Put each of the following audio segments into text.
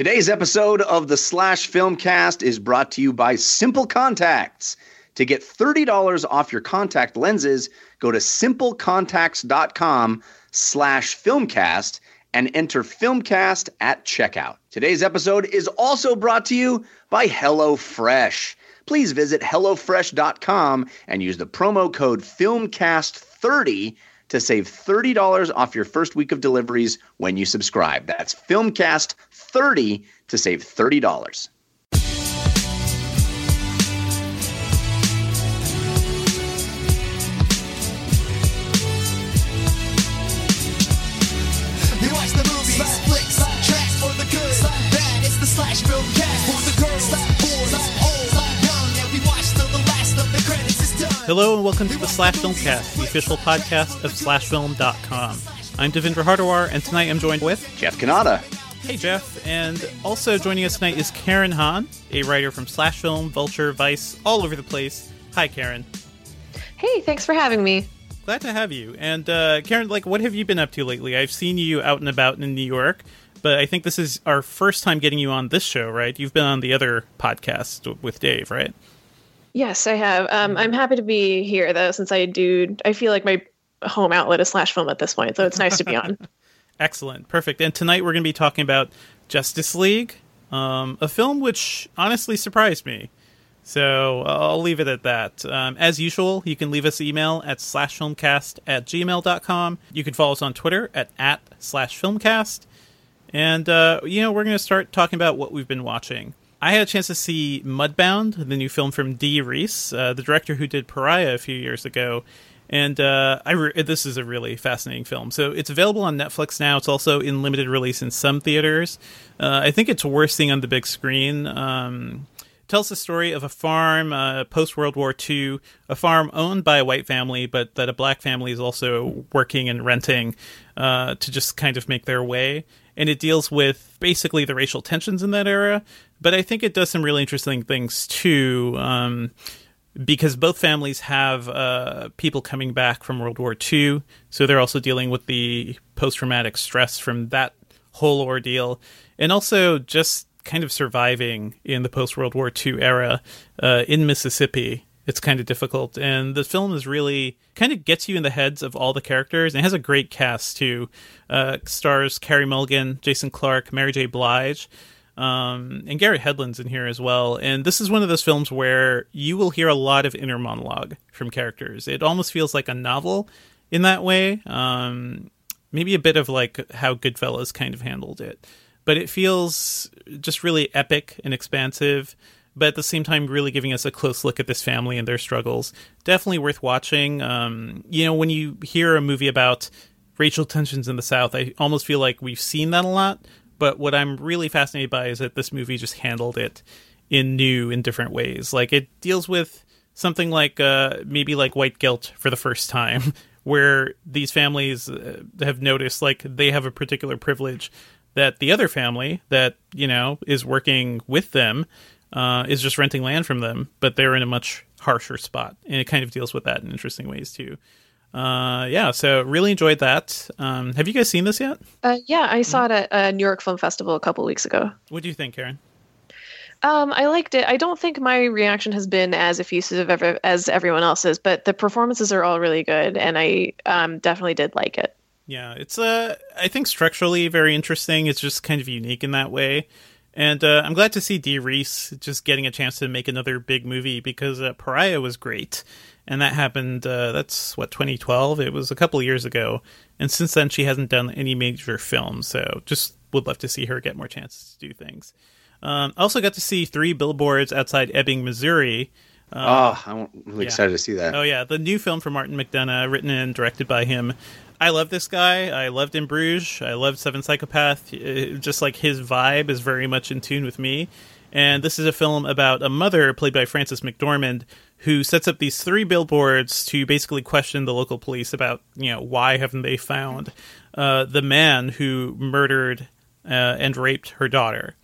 Today's episode of the Slash Filmcast is brought to you by Simple Contacts. To get $30 off your contact lenses, go to simplecontacts.com slash filmcast and enter filmcast at checkout. Today's episode is also brought to you by HelloFresh. Please visit HelloFresh.com and use the promo code FILMCAST30 to save $30 off your first week of deliveries when you subscribe. That's FilmCast30 to save $30. You watch the movies, flicks, tracks for the good, bad. It's the slash film cast for the girls, boys, old, young, and we watch till the last of the credits is done. Hello and welcome to the Slash Filmcast, the official podcast of SlashFilm.com. I'm Devindra Hardawar, and tonight I'm joined with Jeff Cannata. Hey Jeff, and also joining us tonight is Karen Han, a writer from Slash Film, Vulture, Vice, all over the place. Hi Karen, Hey, thanks for having me. glad to have you. And uh, Karen, like, what have you been up to lately? I've seen you out and about in New York, but I think this is our first time getting you on this show, right? You've been on the other podcast with Dave, right? Yes, I have. Um, I'm happy to be here though, since I do. I feel like my home outlet is slash film at this point, so it's nice to be on. Excellent, perfect. And tonight we're going to be talking about Justice League, um, a film which honestly surprised me. So I'll leave it at that. Um, as usual, you can leave us email at slashfilmcast at gmail.com. You can follow us on Twitter at, at slash filmcast. And, uh, you know, we're going to start talking about what we've been watching. I had a chance to see Mudbound, the new film from Dee Rees, uh, the director who did Pariah a few years ago. And uh, I re- this is a really fascinating film. So it's available on Netflix now. It's also in limited release in some theaters. Uh, I think it's worth seeing on the big screen. Um, tells the story of a farm uh, post World War II, a farm owned by a white family, but that a black family is also working and renting uh, to just kind of make their way. And it deals with basically the racial tensions in that era. But I think it does some really interesting things too. Um, because both families have uh, people coming back from World War II, so they're also dealing with the post traumatic stress from that whole ordeal, and also just kind of surviving in the post World War II era uh, in Mississippi. It's kind of difficult, and the film is really kind of gets you in the heads of all the characters, and it has a great cast too. Uh, stars Carey Mulligan, Jason Clarke, Mary J. Blige um, and Garrett Hedlund's in here as well. And this is one of those films where you will hear a lot of inner monologue from characters. It almost feels like a novel in that way. Um, maybe a bit of like how Goodfellas kind of handled it, but it feels just really epic and expansive. But at the same time, really giving us a close look at this family and their struggles. Definitely worth watching. Um, you know, when you hear a movie about racial tensions in the South, I almost feel like we've seen that a lot but what I'm really fascinated by is that this movie just handled it in new in different ways. Like it deals with something like uh, maybe like white guilt for the first time, where these families uh, have noticed like they have a particular privilege that the other family that you know is working with them uh, is just renting land from them, but they're in a much harsher spot, and it kind of deals with that in interesting ways too uh yeah so really enjoyed that um have you guys seen this yet Uh, yeah, I saw it at a New York Film Festival a couple weeks ago. what do you think karen Um, I liked it. I don't think my reaction has been as effusive ever, as everyone else's, but the performances are all really good, and I um, definitely did like it. yeah it's uh i think structurally very interesting it's just kind of unique in that way and uh, i'm glad to see dee rees just getting a chance to make another big movie because uh, pariah was great. And that happened uh, that's what 2012 it was a couple of years ago. And since then she hasn't done any major films. So just would love to see her get more chances to do things. Um, I also got to see three billboards outside ebbing missouri. Oh, I'm really yeah. excited to see that. Oh yeah, the new film from Martin McDonagh, written and directed by him. I love this guy. I loved In Bruges. I loved Seven Psychopath. Uh, Just like his vibe is very much in tune with me. And this is a film about a mother played by Frances McDormand who sets up these three billboards to basically question the local police about, you know, why haven't they found uh, the man who murdered uh, and raped her daughter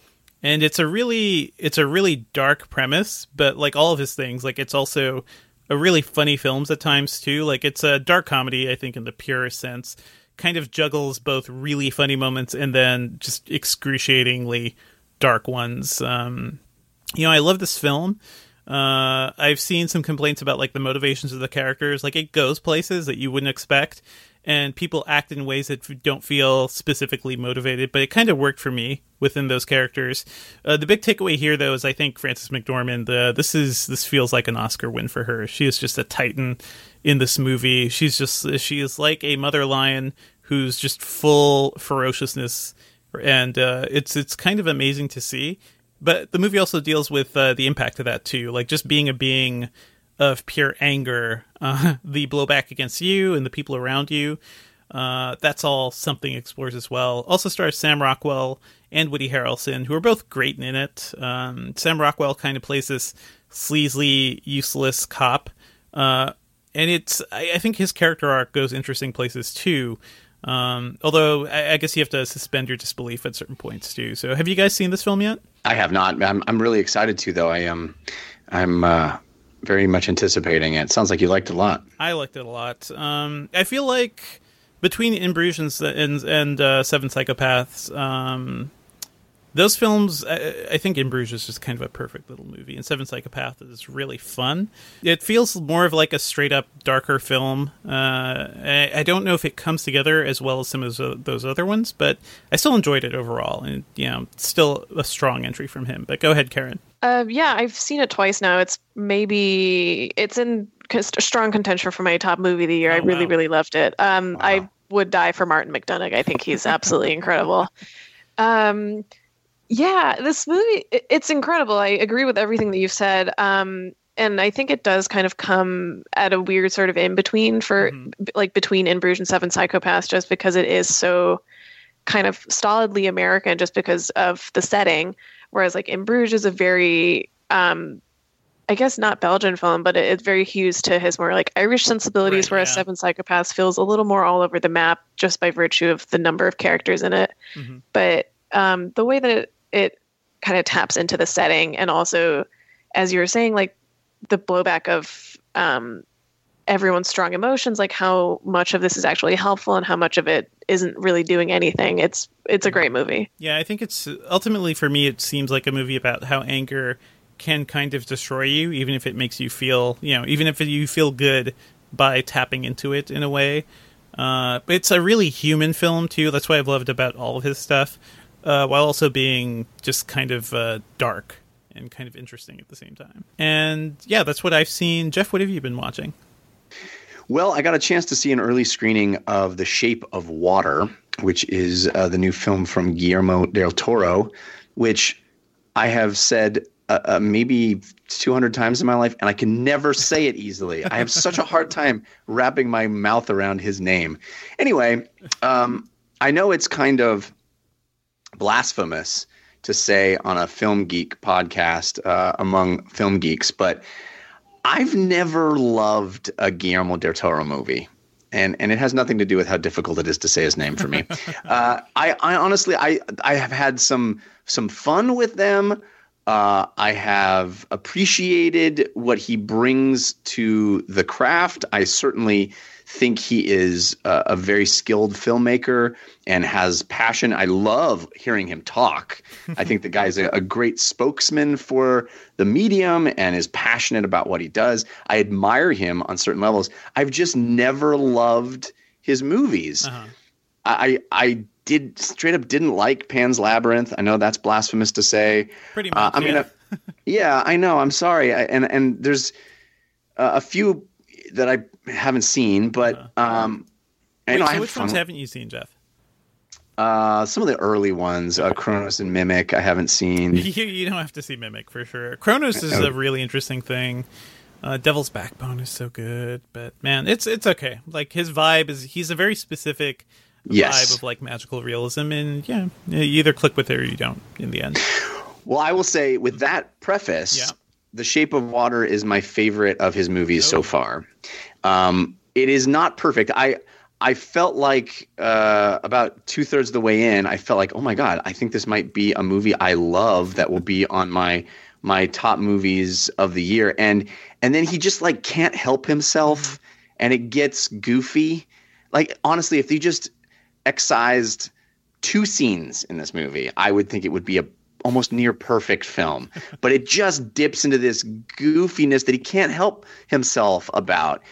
and it's a really it's a really dark premise but like all of his things like it's also really funny films at times too like it's a dark comedy i think in the purest sense kind of juggles both really funny moments and then just excruciatingly dark ones. Um, you know, I love this film. Uh, I've seen some complaints about like the motivations of the characters. Like it goes places that you wouldn't expect, and people act in ways that don't feel specifically motivated. But it kind of worked for me within those characters. Uh, the big takeaway here, though, is I think Frances McDormand. The this is this feels like an Oscar win for her. She is just a titan in this movie. She's just she is like a mother lion who's just full ferociousness, and uh, it's it's kind of amazing to see. But the movie also deals with uh, the impact of that too, like just being a being of pure anger, uh, the blowback against you and the people around you. Uh, that's all something explores as well. Also stars Sam Rockwell and Woody Harrelson, who are both great in it. Um, Sam Rockwell kind of plays this sleazy, useless cop, uh, and it's I, I think his character arc goes interesting places too. Um, although I, I guess you have to suspend your disbelief at certain points too. So, have you guys seen this film yet? I have not. I'm I'm really excited to though. I am, I'm uh, very much anticipating it. Sounds like you liked it a lot. I liked it a lot. Um, I feel like between In Bruges and and, uh, Seven Psychopaths, um, those films, I, I think In Bruges is just kind of a perfect little movie, and Seven Psychopaths is really fun. It feels more of like a straight up darker film. Uh, I, I don't know if it comes together as well as some of those, those other ones, but I still enjoyed it overall, and you know, still a strong entry from him. But go ahead, Karen. Uh, yeah, I've seen it twice now. It's maybe it's in strong contention for my top movie of the year. I Oh, really, wow. really loved it. Um, Wow. I would die for Martin McDonagh. I think he's absolutely incredible. Um, yeah, this movie it's incredible. I agree with everything that you've said. Um, and I think it does kind of come at a weird sort of in between for Mhm. like between In Bruges and Seven Psychopaths, just because it is so kind of stolidly American, just because of the setting. Whereas like In Bruges is a very um, I guess not Belgian film, but it, it's very hues to his more like Irish sensibilities, Right, whereas yeah. Seven Psychopaths feels a little more all over the map just by virtue of the number of characters in it. Mhm. But um, the way that it, it kind of taps into the setting, and also, as you were saying, like the blowback of um, everyone's strong emotions, like how much of this is actually helpful and how much of it isn't really doing anything. It's it's a great movie. Yeah, I think it's ultimately for me. It seems like a movie about how anger can kind of destroy you, even if it makes you feel, you know, even if you feel good by tapping into it in a way. Uh, it's a really human film too. That's what I've loved about all of his stuff, uh, while also being just kind of uh, dark and kind of interesting at the same time. And yeah, that's what I've seen. Jeff, what have you been watching? Well, I got a chance to see an early screening of The Shape of Water, which is uh, the new film from Guillermo del Toro, which I have said uh, uh, maybe 200 times in my life, and I can never say it easily. I have such a hard time wrapping my mouth around his name. Anyway, um, I know it's kind of blasphemous to say on a film geek podcast uh, among film geeks, but I've never loved a Guillermo del Toro movie. And, and it has nothing to do with how difficult it is to say his name for me. uh, I, I honestly, I, I have had some some fun with them. Uh, I have appreciated what he brings to the craft. I certainly think he is a, a very skilled filmmaker and has passion. I love hearing him talk. I think the guy's a, a great spokesman for the medium and is passionate about what he does. I admire him on certain levels. I've just never loved his movies. Uh-huh. I I did straight up didn't like Pan's Labyrinth. I know that's blasphemous to say. Pretty Uh. I mean, yeah. uh, yeah, I know. I'm sorry. I, and and there's uh, a few that I haven't seen, but um, I Wait, know I so have which ones haven't you seen, Jeff? uh, some of the early ones, uh, Cronos and Mimic, I haven't seen. you, you don't have to see Mimic for sure. Cronos is a really interesting thing. Uh, Devil's Backbone is so good, but man, it's it's okay. Like his vibe is he's a very specific Yes. vibe of like magical realism, and yeah, you either click with it or you don't. In the end, Well, I will say with that preface, Yeah. The Shape of Water is my favorite of his movies Oh. so far. Um, it is not perfect. I I felt like uh, about two thirds of the way in, I felt like, oh my god, I think this might be a movie I love that will be on my my top movies of the year. And and then he just like can't help himself, and it gets goofy. Like honestly, if you just excised two scenes in this movie, I would think it would be a almost near perfect film, but it just dips into this goofiness that he can't help himself about.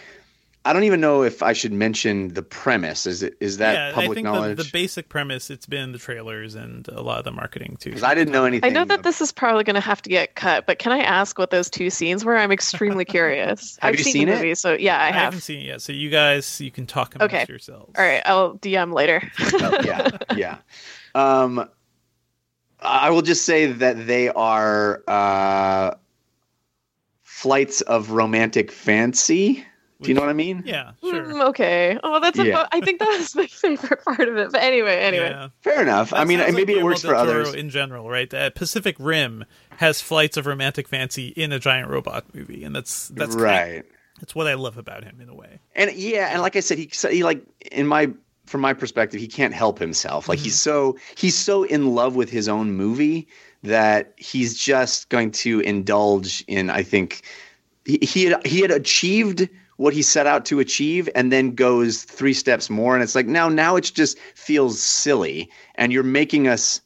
I don't even know if I should mention the premise. Is it is that yeah, I public think knowledge? the, the basic premise it's been the trailers and a lot of the marketing too. Because I didn't know anything. I know that ab- this is probably going to have to get cut, but can I ask what those two scenes were? I'm extremely curious. Have I've you seen, seen the it? movie, so yeah, I I have. haven't seen it yet, so you guys you can talk amongst Okay. yourselves. All right, I'll DM later. yeah, yeah. Um, I will just say that they are uh, flights of romantic fancy. Do you know what I mean? Yeah, sure. Mm, okay. Oh, that's a. Yeah. I think that was my favorite part of it. But anyway, anyway. Yeah. Fair enough. I mean, sounds like maybe it works for others. in general, right? Uh, Pacific Rim has flights of romantic fancy in a giant robot movie, and that's that's kind- right. that's what I love about him in a way. And yeah, and like I said, he he like in my from my perspective, he can't help himself. Like he's so he's so in love with his own movie that he's just going to indulge in. I think he, he had he had achieved what he set out to achieve, and then goes three steps more, and it's like now now it just feels silly, and you're making us.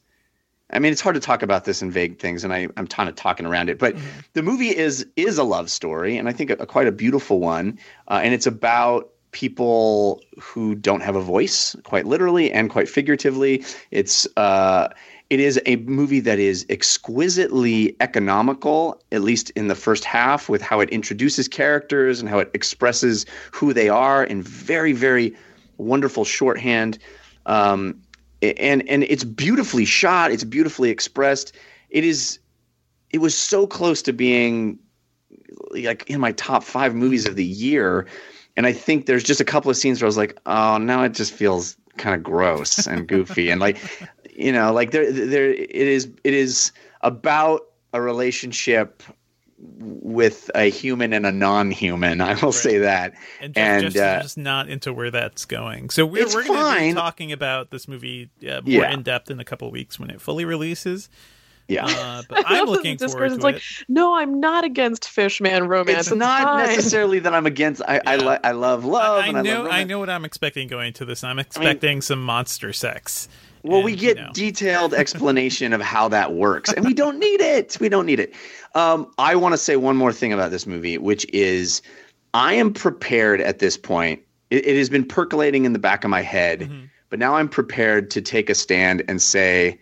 I mean, it's hard to talk about this in vague things, and I, I'm kind of talking around it. But the movie is is a love story, and I think a, a quite a beautiful one. Uh, and it's about people who don't have a voice, quite literally and quite figuratively. It's uh, it is a movie that is exquisitely economical, at least in the first half, with how it introduces characters and how it expresses who they are in very, very wonderful shorthand. Um, and and it's beautifully shot. It's beautifully expressed. It is. It was so close to being like in my top five movies of the year, and I think there's just a couple of scenes where I was like, oh, now it just feels kind of gross and goofy, and like, you know, like there there it is. It is about a relationship with a human and a non-human. I will say that. And Jeff And, just, uh, just not into where that's going. So we're, we're going to be talking about this movie uh, more Yeah. in depth in a couple of weeks when it fully releases. Yeah. Uh, but I'm looking This forward to person's like, it. no, I'm not against Fishman romance. it's not fine." necessarily that I'm against. I I, Yeah. li- I love love. I, and I I know love I know what I'm expecting going to this. I'm expecting some monster sex. Well, And, we you get know. detailed explanation of how that works, and we don't need it. We don't need it. Um, I want to say one more thing about this movie, which is I am prepared at this point. It, it has been percolating in the back of my head, Mm-hmm. but now I'm prepared to take a stand and say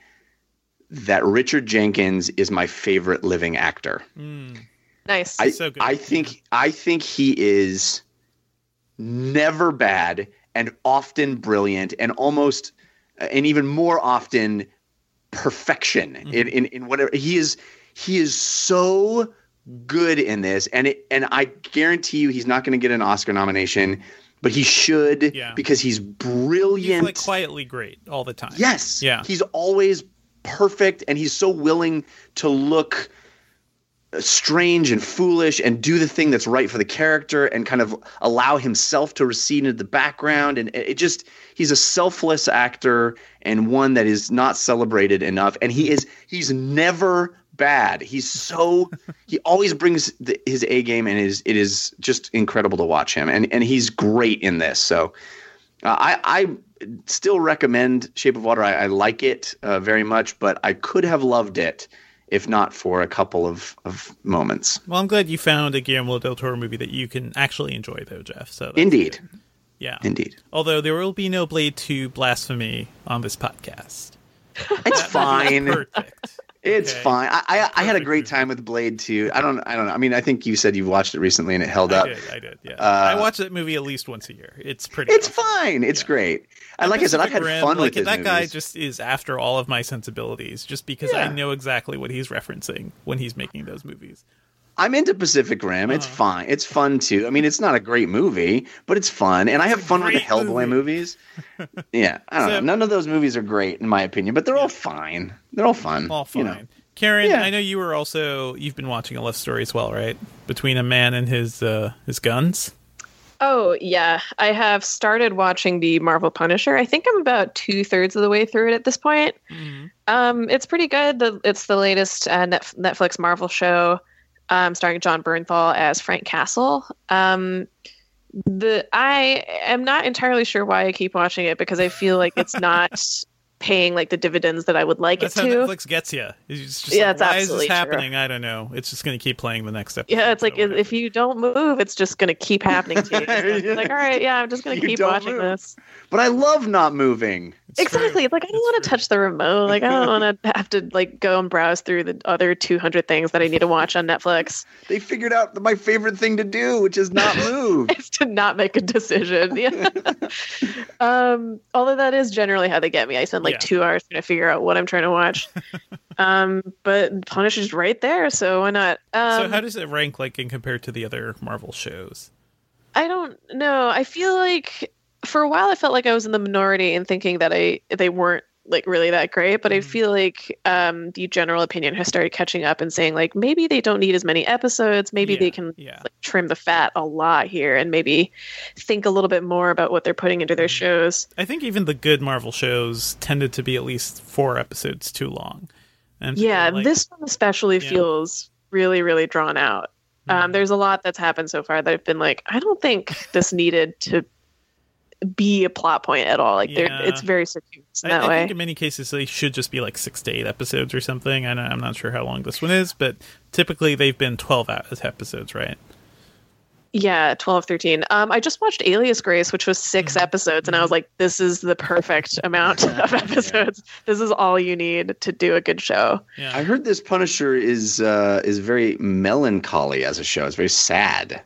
that Richard Jenkins is my favorite living actor. Nice. I, So good. I think I think he is never bad and often brilliant and almost and even more often perfection Mm-hmm. in, in in whatever he is he is so good in this and it and I guarantee you he's not going to get an Oscar nomination but he should Yeah. because he's brilliant He's like quietly great all the time. Yes. Yeah. He's always perfect and he's so willing to look strange and foolish and do the thing that's right for the character and kind of allow himself to recede into the background. And it just he's a selfless actor and one that is not celebrated enough. And he is he's never bad. He's so he always brings the, his A game and it is it is just incredible to watch him. And and he's great in this. So uh, I, I still recommend Shape of Water. I, I like it uh, very much, but I could have loved it if not for a couple of, of moments. Well, I'm glad you found a Guillermo del Toro movie that you can actually enjoy, though, Jeff. So Indeed. good. yeah. Indeed. Although there will be no Blade 2 blasphemy on this podcast. It's fine. Perfect. It's Okay. fine. I, I, I had a great time with Blade 2. I don't I don't know. I mean, I think you said you watched it recently and it held I up. did. I did. Yeah. Uh, I watch that movie at least once a year. It's pretty. It's awesome. fine. It's great. And like I said, I've had Rim, fun like, with that guy. Just is after all of my sensibilities, just because I know exactly what he's referencing when he's making those movies. I'm into Pacific Rim. It's Uh-huh. fine. It's fun too. I mean, it's not a great movie, but it's fun, and I have fun with the Hellboy movie. movies. yeah, I don't So- know. None of those movies are great in my opinion, but they're all fine. They're all fun. All fine. You know. Karen, Yeah. I know you were also you've been watching a love story as well, right? Between a man and his uh, his guns. Oh yeah, I have started watching the Marvel Punisher. I think I'm about two thirds of the way through it at this point. Um, it's pretty good. The, it's the latest uh, Netflix Marvel show, um, starring Jon Bernthal as Frank Castle. Um, the I am not entirely sure why I keep watching it because I feel like it's not paying like the dividends that I would like That's it how to. Netflix gets you. It's just Yeah, like, it's why is absolutely this true. happening? I don't know. It's just going to keep playing the next episode. Yeah, it's like so if if you don't move, it's just gonna keep happening to you. It's like, all right, yeah, I'm just gonna keep watching move. this. But I love not moving. It's exactly. It's like I don't want to touch the remote. Like I don't want to have to like go and browse through the other 200 things that I need to watch on Netflix. They figured out my favorite thing to do, which is not move. Is to not make a decision. Yeah. um, although that is generally how they get me. I spend like Yeah. two hours trying to figure out what I'm trying to watch. um, but Punisher's right there, so why not? Um, so how does it rank like in compared to the other Marvel shows? I don't know. I feel like for a while I felt like I was in the minority in thinking that I they weren't like really that great, but I Mhm. feel like um, the general opinion has started catching up and saying like maybe they don't need as many episodes, maybe Yeah, they can yeah. like trim the fat a lot here and maybe think a little bit more about what they're putting into their Mhm. shows. I think even the good Marvel shows tended to be at least four episodes too long. And Yeah, like, this one especially Yeah. feels really really drawn out. Um, Mhm. there's a lot that's happened so far that I've been like, I don't think this needed to be a plot point at all. Like, they're Yeah. it's very circuitous in I, that I way. think in many cases they should just be like six to eight episodes or something. I know, I'm not sure how long this one is, but typically they've been 12 out- episodes, right? Yeah, 12, 13. Um, I just watched Alias Grace, which was 6 Mhm. episodes, and I was like, this is the perfect amount of Yeah. episodes. This is all you need to do a good show. Yeah. I heard this Punisher is uh, is very melancholy as a show. It's very sad,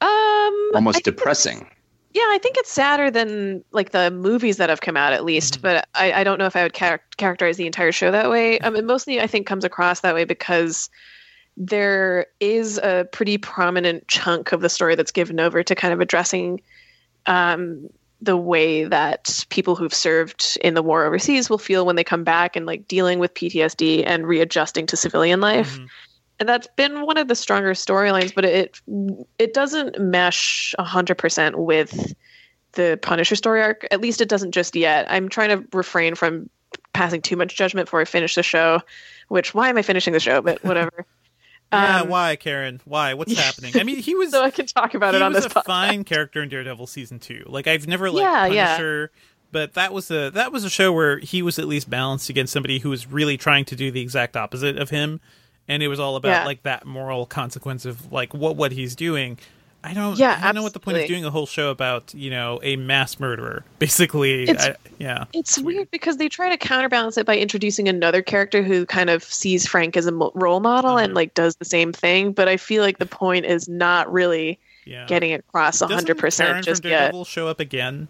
Um, almost think it's- depressing. Yeah, I think it's sadder than like the movies that have come out, at least. Mhm. But I, I don't know if I would char- characterize the entire show that way. I mean, mostly I think comes across that way because there is a pretty prominent chunk of the story that's given over to kind of addressing um, the way that people who've served in the war overseas will feel when they come back and like dealing with PTSD and readjusting to civilian life Mhm. And that's been one of the stronger storylines but it it doesn't mesh 100% with the punisher story arc at least it doesn't just yet i'm trying to refrain from passing too much judgment before i finish the show which why am i finishing the show but whatever Yeah, Um, why, Karen? Why? What's happening? I mean, he was so i can talk about it on was this a podcast fine character in Daredevil season two. Like I've never liked Yeah, yeah. Punisher, but that was a that was a show where he was at least balanced against somebody who was really trying to do the exact opposite of him, and it was all about Yeah. like that moral consequence of like what what he's doing. I don't. Yeah, I don't know what the point of doing a whole show about you know a mass murderer. Basically, It's- I, yeah. It's weird because they try to counterbalance it by introducing another character who kind of sees Frank as a role model and Mhm. like does the same thing. But I feel like the point is not really Yeah. getting across hundred percent just yet. Daredevil show up again?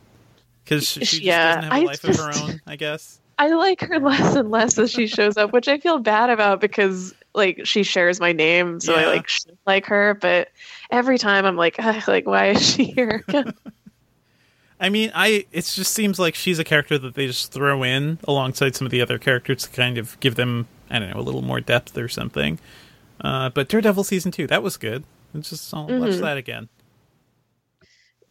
Because she, she just Yeah, doesn't have a I life of her own, I guess. I like her less and less as she shows up, which I feel bad about because like she shares my name, so I like like her. But every time I'm like, like why is she here? I mean, I it just seems like she's a character that they just throw in alongside some of the other characters to kind of give them, I don't know, a little more depth or something. Uh, but Daredevil season two, that was good. It's just I'll watch Mhm. that again.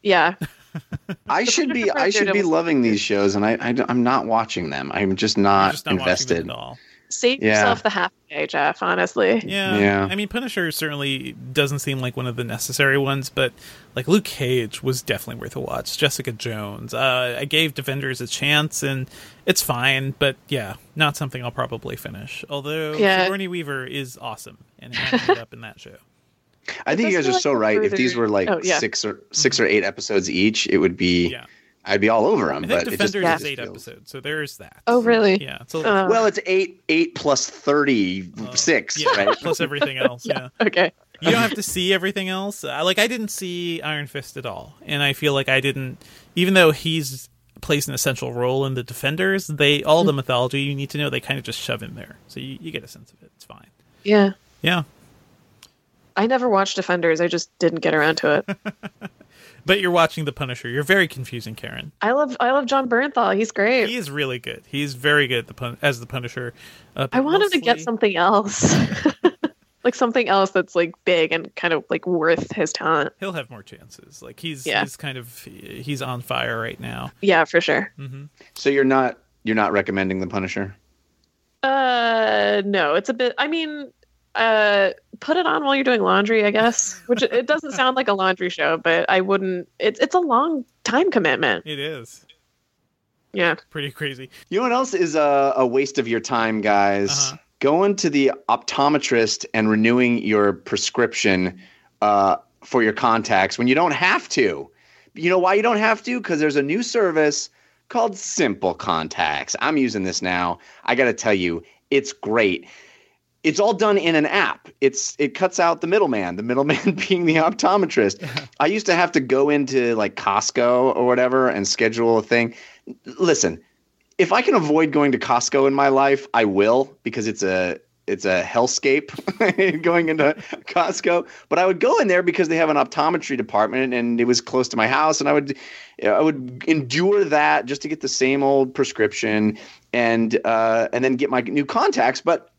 yeah, I should be I should be loving these shows, and I, I am not watching them. I'm just not, just not invested. at all. Save Yeah. yourself the half day, Jeff. Honestly, Yeah. Yeah. I mean, Punisher certainly doesn't seem like one of the necessary ones, but like Luke Cage was definitely worth a watch. Jessica Jones. Uh, I gave Defenders a chance, and it's fine, but yeah, not something I'll probably finish. Although Yeah. Sigourney Weaver is awesome, and it ended up in that show. I think you guys are like so a right. If these were like Oh, yeah. six or six or eight episodes each, it would be Yeah. I'd be all over I them. think But it just, Defenders it is just eight feels- episodes, so there's that. Oh, really? Yeah. So Uh, Well, it's eight eight plus thirty six, yeah, right? plus everything else. yeah. okay. you don't have to see everything else. Uh, like I didn't see Iron Fist at all, and I feel like I didn't, even though he's plays an essential role in the Defenders. They all the mythology you need to know. They kind of just shove in there, so you, you get a sense of it. It's fine. Yeah, Yeah, I never watched Defenders. I just didn't get around to it. but you're watching the Punisher. You're very confusing, Karen. I love I love Jon Bernthal. He's great. He is really good. He's very good at the pun- as the Punisher. Uh, I want him to get something else. like something else that's like big and kind of like worth his talent. He'll have more chances. Like he's Yeah. he's kind of he's on fire right now. Yeah, for sure. So you're not you're not recommending the Punisher? Uh no, it's a bit I mean, uh put it on while you're doing laundry, I guess. Which it doesn't sound like a laundry show, but I wouldn't it's it's a long time commitment. It is. Yeah. Pretty crazy. You know what else is a, a waste of your time, guys? Uh-huh. Going to the optometrist and renewing your prescription uh, for your contacts when you don't have to. You know why you don't have to? Because there's a new service called Simple Contacts. I'm using this now. I got to tell you, it's great. It's all done in an app. It's it cuts out the middleman, the middleman being the optometrist. I used to have to go into like Costco or whatever and schedule a thing. Listen, if I can avoid going to Costco in my life, I will because it's a it's a hellscape going into Costco. But I would go in there because they have an optometry department and it was close to my house, and I would I would endure that just to get the same old prescription and uh, and then get my new contacts. But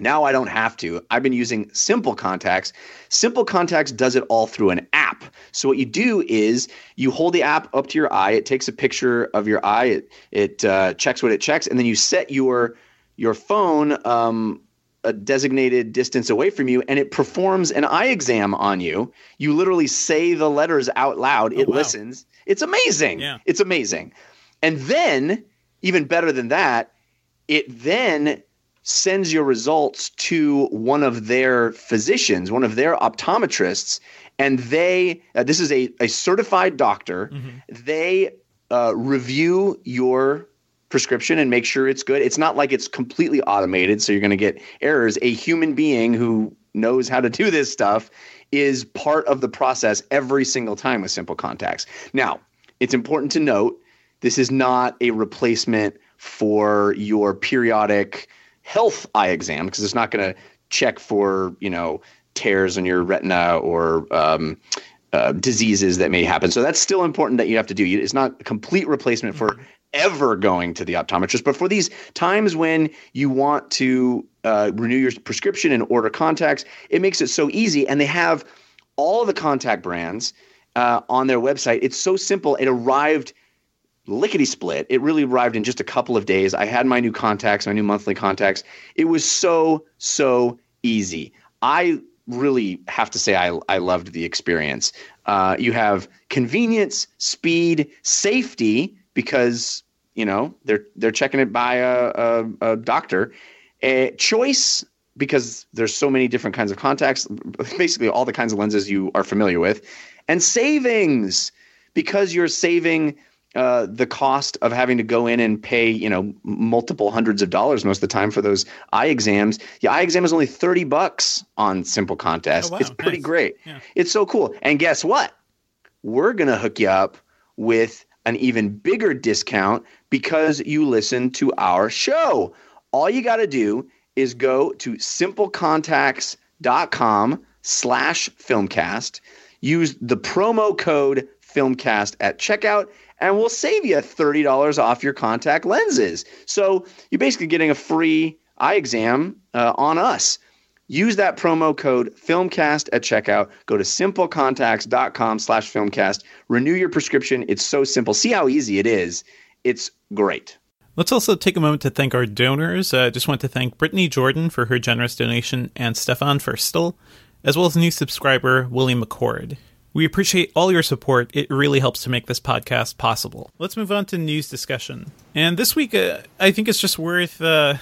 now I don't have to. I've been using Simple Contacts. Simple Contacts does it all through an app. So what you do is you hold the app up to your eye. It takes a picture of your eye. It it uh, checks what it checks, and then you set your your phone um, a designated distance away from you, and it performs an eye exam on you. You literally say the letters out loud. it wow. listens. It's amazing. Yeah. It's amazing. And then, even better than that, it then sends your results to one of their physicians, one of their optometrists, and they uh, this is a, a certified doctor. They uh, review your prescription and make sure it's good. It's not like it's completely automated, so you're going to get errors. A human being who knows how to do this stuff is part of the process every single time with Simple Contacts. Now, it's important to note this is not a replacement for your periodic health eye exam because it's not going to check for you know tears in your retina or um, uh, diseases that may happen. So that's still important that you have to do. It's not a complete replacement for ever going to the optometrist, but for these times when you want to uh, renew your prescription and order contacts, it makes it so easy. And they have all the contact brands uh, on their website. It's so simple. It arrived lickety split. It really arrived in just a couple of days. I had my new contacts, my new monthly contacts. It was so, so easy. I really have to say I, I loved the experience. Uh, you have convenience, speed, safety, because you know they're they're checking it by a, a, a doctor. A choice because there's so many different kinds of contacts, basically all the kinds of lenses you are familiar with, and savings because you're saving uh, the cost of having to go in and pay, you know, multiple hundreds of dollars most of the time for those eye exams. The eye exam is only 30 bucks on Simple Contacts. Oh, wow, it's pretty nice. great. Yeah. It's so cool. And guess what? We're going to hook you up with an even bigger discount because you listen to our show. All you got to do is go to simplecontacts.com slash filmcast, use the promo code filmcast at checkout, and we'll save you $30 off your contact lenses. So you're basically getting a free eye exam uh, on us. Use that promo code filmcast at checkout. Go to simplecontacts.com slash filmcast. Renew your prescription. It's so simple. See how easy it is. It's great. Let's also take a moment to thank our donors. I uh, just want to thank Brittany Jordan for her generous donation and Stefan Firstel, as well as new subscriber William McCord. We appreciate all your support. It really helps to make this podcast possible. Let's move on to news discussion. And this week, uh, I think it's just worth uh,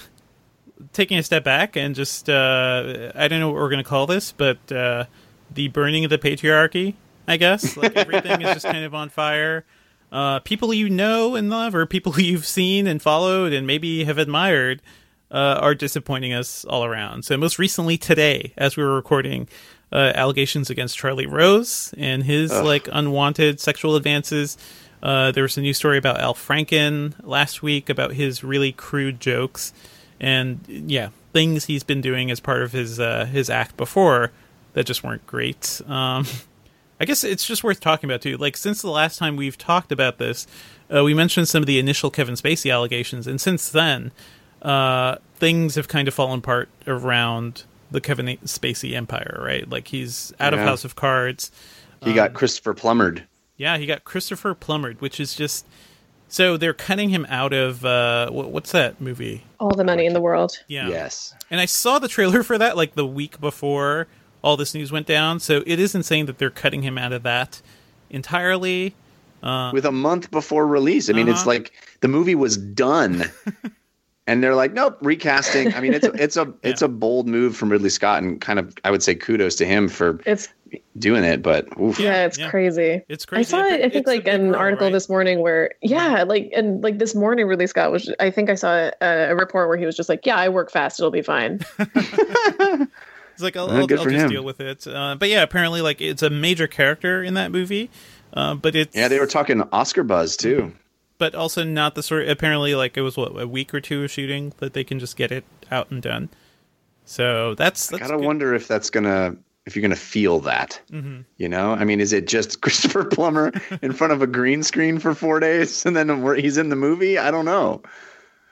taking a step back and just, uh, I don't know what we're going to call this, but uh, the burning of the patriarchy, I guess. Like everything is just kind of on fire uh, people you know and love, or people you've seen and followed and maybe have admired, uh, are disappointing us all around. So, most recently today, as we were recording, uh, allegations against Charlie Rose and his like unwanted sexual advances. Uh, there was a new story about Al Franken last week about his really crude jokes, and yeah, things he's been doing as part of his uh, his act before that just weren't great. Um, I guess it's just worth talking about too. Like since the last time we've talked about this, uh, we mentioned some of the initial Kevin Spacey allegations, and since then, uh, things have kind of fallen apart around the Kevin Spacey empire. Right? Like he's out of House of Cards. He got Christopher Plummered. Yeah, he got Christopher Plummered, which is just so they're cutting him out of uh, what's that movie? All the money in the world. Yeah. Yes. And I saw the trailer for that like the week before all this news went down. So it is insane that they're cutting him out of that entirely. Uh, with a month before release. I mean, it's Uh-huh. like the movie was done. And they're like, nope, recasting. I mean, it's it's a it's a bold move from Ridley Scott, and kind of I would say kudos to him for It's doing it. But oof. yeah, it's yeah. crazy. it's crazy. I saw it. I think a like an role, article right? this morning where yeah, like and like this morning Ridley Scott was. I think I saw a, a report where he was just like, yeah, I work fast, it'll be fine. It's like I'll, Well, I'll, I'll just him. deal with it. Uh, but yeah, apparently like it's a major character in that movie. Uh, but it's Yeah, they were talking Oscar buzz too. But also not the sort. Apparently, like it was what a week or two of shooting that they can just get it out and done. So that's that's Gotta good. wonder if that's gonna if you're gonna feel that. Mm-hmm. You know, I mean, is it just Christopher Plummer in front of a green screen for four days and then he's in the movie? I don't know.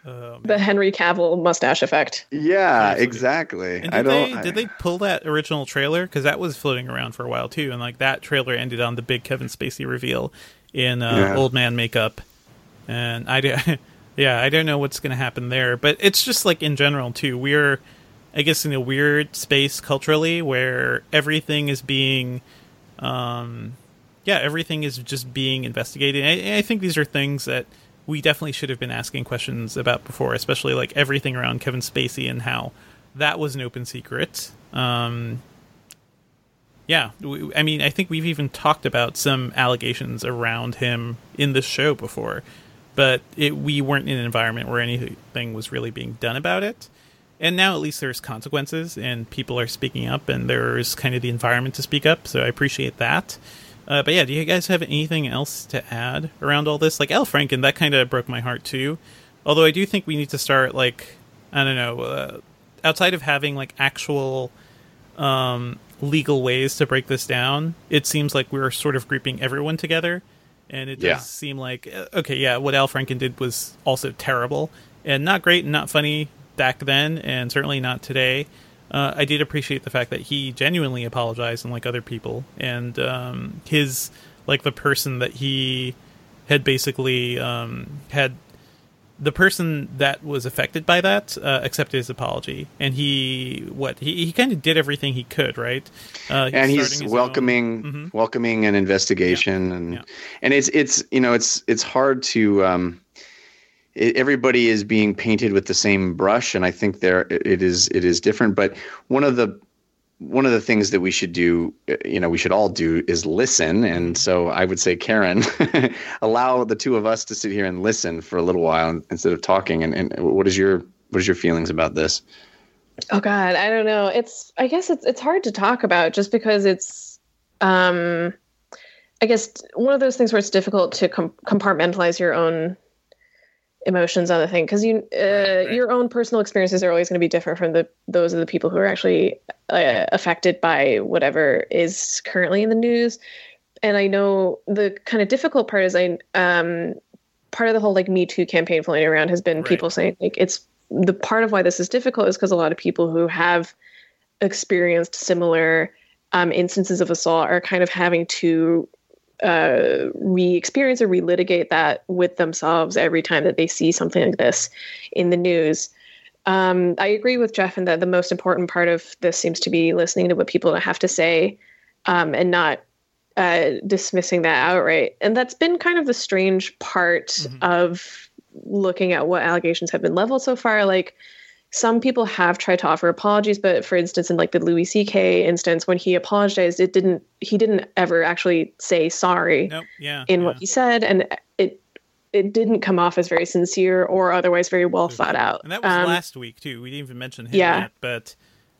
Um, The Henry Cavill mustache effect. Yeah, Seriously. exactly. and I did don't. they I- did they pull that original trailer because that was floating around for a while too, and like that trailer ended on the big Kevin Spacey reveal in uh, Yeah. old man makeup, and I do, yeah, I don't know what's going to happen there, but it's just like in general too. We're, I guess, in a weird space culturally where everything is being, um, yeah, everything is just being investigated. I, I think these are things that we definitely should have been asking questions about before, especially like everything around Kevin Spacey and how that was an open secret. Um, yeah, we, I mean, I think we've even talked about some allegations around him in this show before, but it, we weren't in an environment where anything was really being done about it. And now at least there's consequences, and people are speaking up, and there's kind of the environment to speak up. So I appreciate that. Uh, but yeah, do you guys have anything else to add around all this? Like Al Franken, that kind of broke my heart too. Although I do think we need to start like I don't know, uh, outside of having like actual um, legal ways to break this down, it seems like we're sort of grouping everyone together, and it does Yeah. seem like uh, okay, yeah, what Al Franken did was also terrible and not great and not funny back then, and certainly not today. Uh, I did appreciate the fact that he genuinely apologized, unlike other people, and um, his like the person that he had basically um, had the person that was affected by that uh, accepted his apology, and he what he, he kind of did everything he could, right? Uh, and he's welcoming Mhm. welcoming an investigation and Yeah. and it's it's you know it's it's hard to um it, everybody is being painted with the same brush and i think there it is it is different but one of the one of the things that we should do uh, you know we should all do is listen. And so i would say karen allow the two of us to sit here and listen for a little while instead of talking. And, and what is your what is your feelings about this? Oh God, I don't know. It's I guess it's it's hard to talk about just because it's um I guess one of those things where it's difficult to com- compartmentalize your own emotions on the thing because you uh, right. your own personal experiences are always going to be different from the those of the people who are actually uh, affected by whatever is currently in the news and i know the kind of difficult part is i um part of the whole like me too campaign floating around has been Right. people saying like it's the part of why this is difficult is because a lot of people who have experienced similar um, instances of assault are kind of having to uh, re-experience or relitigate that with themselves every time that they see something like this in the news. Um, I agree with Jeff in that the most important part of this seems to be listening to what people have to say um, and not uh, dismissing that outright. And that's been kind of the strange part Mhm. of looking at what allegations have been leveled so far. Like some people have tried to offer apologies, but for instance, in like the Louis C.K. instance, when he apologized, it didn't. He didn't ever actually say sorry Nope. Yeah. in yeah. what he said, and it it didn't come off as very sincere or otherwise very well thought out. And that was Um, last week too. We didn't even mention him Yeah. yet, but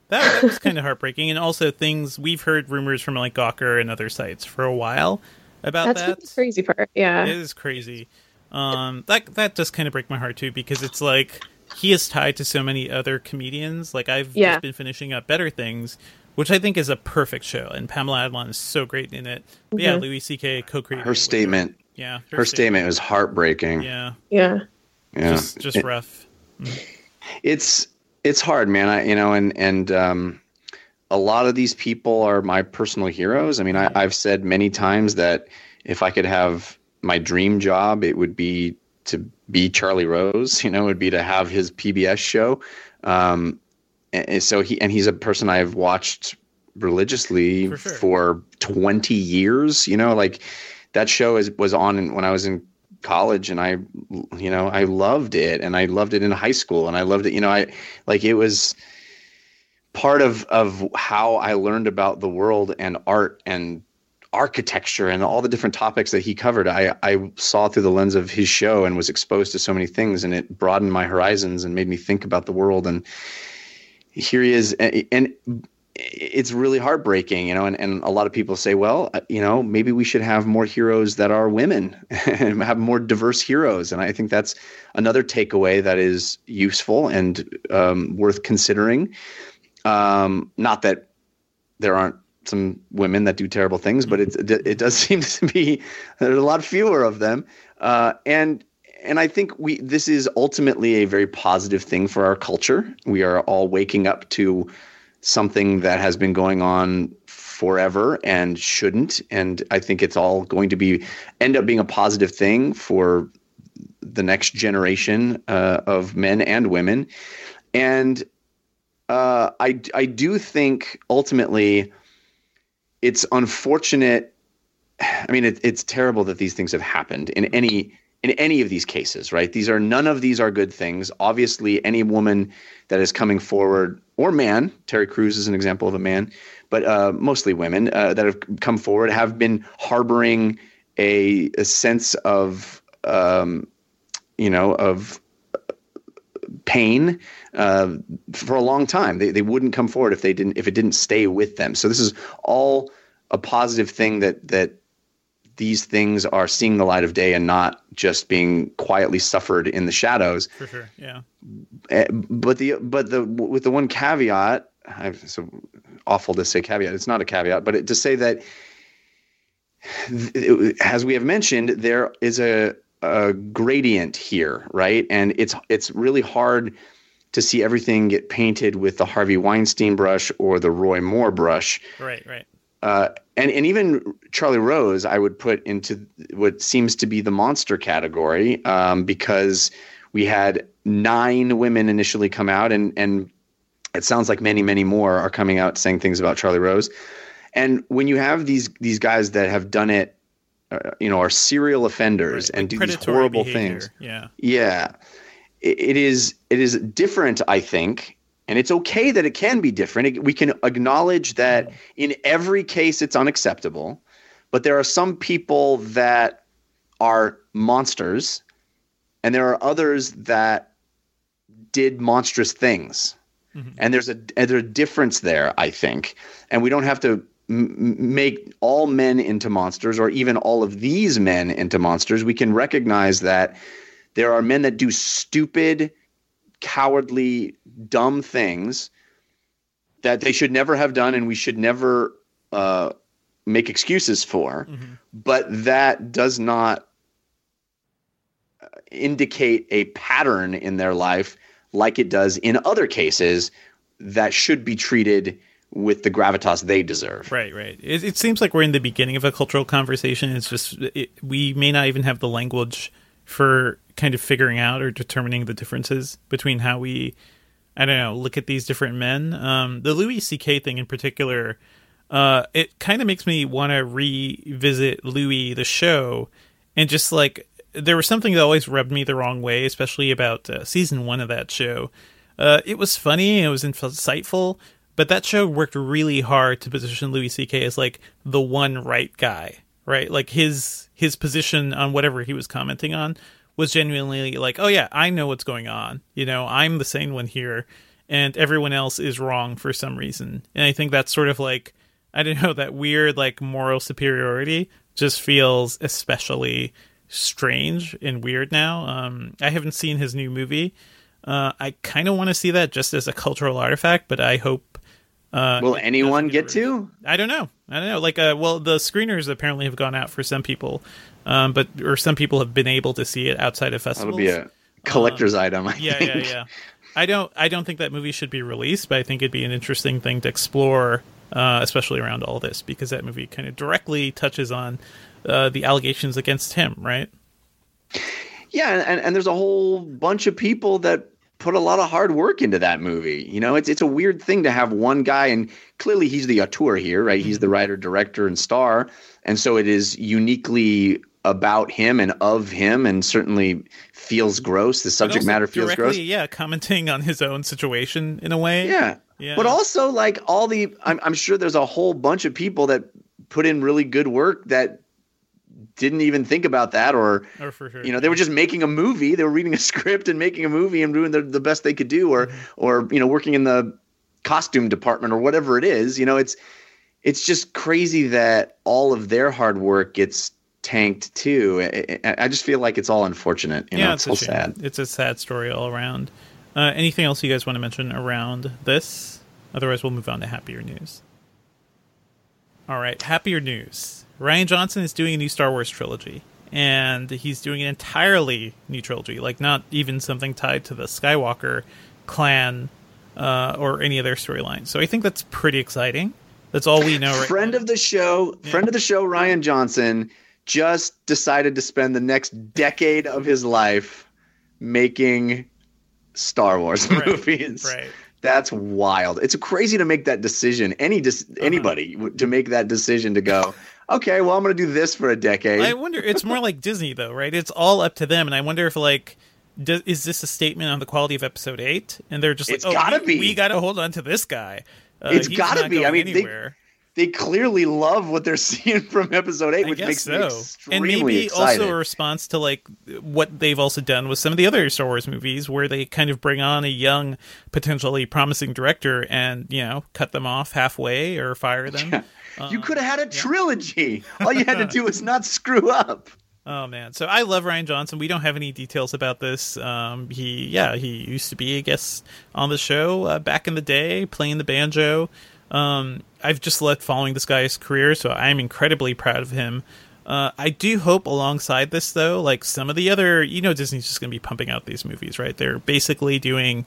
that, that was kind of heartbreaking. And also things we've heard rumors from like Gawker and other sites for a while about That's that. the crazy part. Yeah. It is crazy. Um, that that does kind of break my heart too because it's like he is tied to so many other comedians. Like I've Yeah. just been finishing up Better Things, which I think is a perfect show, and Pamela Adlon is so great in it. But yeah, Mhm. Louis C.K. co-created her with statement Yeah, her statement was heartbreaking Yeah, Yeah. yeah just just It- rough. it's it's hard man i you know and and um a lot of these people are my personal heroes i mean I, i've said many times that if i could have my dream job it would be to be charlie rose you know would be to have his pbs show um and so he and he's a person i've watched religiously For sure. for 20 years you know like that show is, was on when I was in college and I, you know, I loved it and I loved it in high school and I loved it, you know, I like it was part of, of how I learned about the world and art and architecture and all the different topics that he covered. I, I saw through the lens of his show and was exposed to so many things and it broadened my horizons and made me think about the world. And here he is. And, and it's really heartbreaking, you know, and, and a lot of people say, well, uh, you know, maybe we should have more heroes that are women and have more diverse heroes. And I think that's another takeaway that is useful and um, worth considering. Um, not that there aren't some women that do terrible things, but it, it does seem to be there's a lot fewer of them. Uh, and and I think we this is ultimately a very positive thing for our culture. We are all waking up to something that has been going on forever and shouldn't. And I think it's all going to be end up being a positive thing for the next generation uh, of men and women. And uh, I I do think ultimately it's unfortunate. I mean, it, it's terrible that these things have happened in any in any of these cases, right? These are none of these are good things. Obviously, any woman that is coming forward or man, Terry Crews is an example of a man, but uh, mostly women uh, that have come forward have been harboring a, a sense of, um, you know, of pain uh, for a long time. They, they wouldn't come forward if they didn't if it didn't stay with them. So this is all a positive thing that that these things are seeing the light of day and not just being quietly suffered in the shadows. For sure, yeah. Uh, but the but the with the one caveat, I've, so awful to say caveat. It's not a caveat, but it, to say that, as we have mentioned, there is a, a gradient here, right? And it's it's really hard to see everything get painted with the Harvey Weinstein brush or the Roy Moore brush. Right, right. Uh, and and even Charlie Rose, I would put into what seems to be the monster category um, because we had nine women initially come out, and and it sounds like many many more are coming out saying things about Charlie Rose. And when you have these these guys that have done it, uh, you know, are serial offenders Right, and like do these horrible behavior, things, Yeah. yeah, it, it is it is different. I think, and it's okay that it can be different. It- we can acknowledge that in every case it's unacceptable, but there are some people that are monsters, and there are others that did monstrous things. And there's a and there's a difference there, I think, and we don't have to make all men into monsters or even all of these men into monsters. We can recognize that there are men that do stupid, cowardly, dumb things that they should never have done, and we should never uh, make excuses for. But that does not uh, indicate a pattern in their life like it does in other cases that should be treated with the gravitas they deserve. Right, right. It, it seems like we're in the beginning of a cultural conversation. It's just it, we may not even have the language for kind of figuring out or determining the differences between how we, I don't know, look at these different men. Um, the Louis C.K. thing in particular, uh, it kind of makes me want to revisit Louis the show, and just like there was something that always rubbed me the wrong way, especially about uh, season one of that show. Uh, it was funny, it was insightful, but that show worked really hard to position Louis C.K. as like the one right guy, right? Like his his position on whatever he was commenting on was genuinely like, oh yeah, I know what's going on. You know, I'm the sane one here, and everyone else is wrong for some reason. And I think that's sort of like I don't know that weird like moral superiority just feels especially strange and weird now. Um, I haven't seen his new movie. Uh, I kind of want to see that just as a cultural artifact, but I hope. Uh, Will anyone get to? I don't know. I don't know. Like, uh, well, the screeners apparently have gone out for some people, um, but or some people have been able to see it outside of festivals. That'll be a collector's item. I yeah, think. yeah, yeah. I don't. I don't think that movie should be released, but I think it'd be an interesting thing to explore, uh, especially around all this, because that movie kind of directly touches on uh, the allegations against him, right? Yeah, and, and there's a whole bunch of people that put a lot of hard work into that movie. You know, it's it's a weird thing to have one guy, and clearly he's the auteur here, right? He's the mm-hmm. writer, director, and star, and so it is uniquely about him and of him, and certainly feels gross. The subject matter feels directly, gross. Yeah, commenting on his own situation in a way. Yeah. Yeah. But also, like all the, I'm, I'm sure there's a whole bunch of people that put in really good work that didn't even think about that, or Or for sure. you know, they were just making a movie. They were reading a script and making a movie and doing the, the best they could do, or, or you know, working in the costume department or whatever it is. You know, it's, it's just crazy that all of their hard work gets tanked too. I, I just feel like it's all unfortunate. You yeah, know, it's, it's, a so sad. It's a sad story all around. Uh, anything else you guys want to mention around this? Otherwise, we'll move on to happier news. All right, happier news. Rian Johnson is doing a new Star Wars trilogy, and he's doing an entirely new trilogy, like not even something tied to the Skywalker clan uh, or any of their storylines. So I think that's pretty exciting. That's all we know right friend now. of the show, friend of the show, Rian Johnson, just decided to spend the next decade of his life making Star Wars Right, movies. right. That's wild. It's crazy to make that decision. Any dis- Uh-huh. anybody to make that decision to go. Okay, well, I'm going to do this for a decade. I wonder. It's more like Disney, though, right? It's all up to them, and I wonder if like. Does, is this a statement on the quality of episode eight? And they're just It's like, oh, gotta we, be. We got to hold on to this guy. Uh, It's gotta be. I mean, they- anywhere. they clearly love what they're seeing from episode eight, I which makes me so. extremely And maybe excited. also a response to like what they've also done with some of the other Star Wars movies, where they kind of bring on a young, potentially promising director, and you know, cut them off halfway or fire them. you could have had a trilogy. All you had to do was not screw up. Oh man, so I love Rian Johnson. We don't have any details about this. Um, he, yeah, he used to be a guest on the show uh, back in the day, playing the banjo. Um, I've just loved following this guy's career, so I'm incredibly proud of him. Uh, I do hope alongside this, though, like some of the other, you know, Disney's just going to be pumping out these movies, right? They're basically doing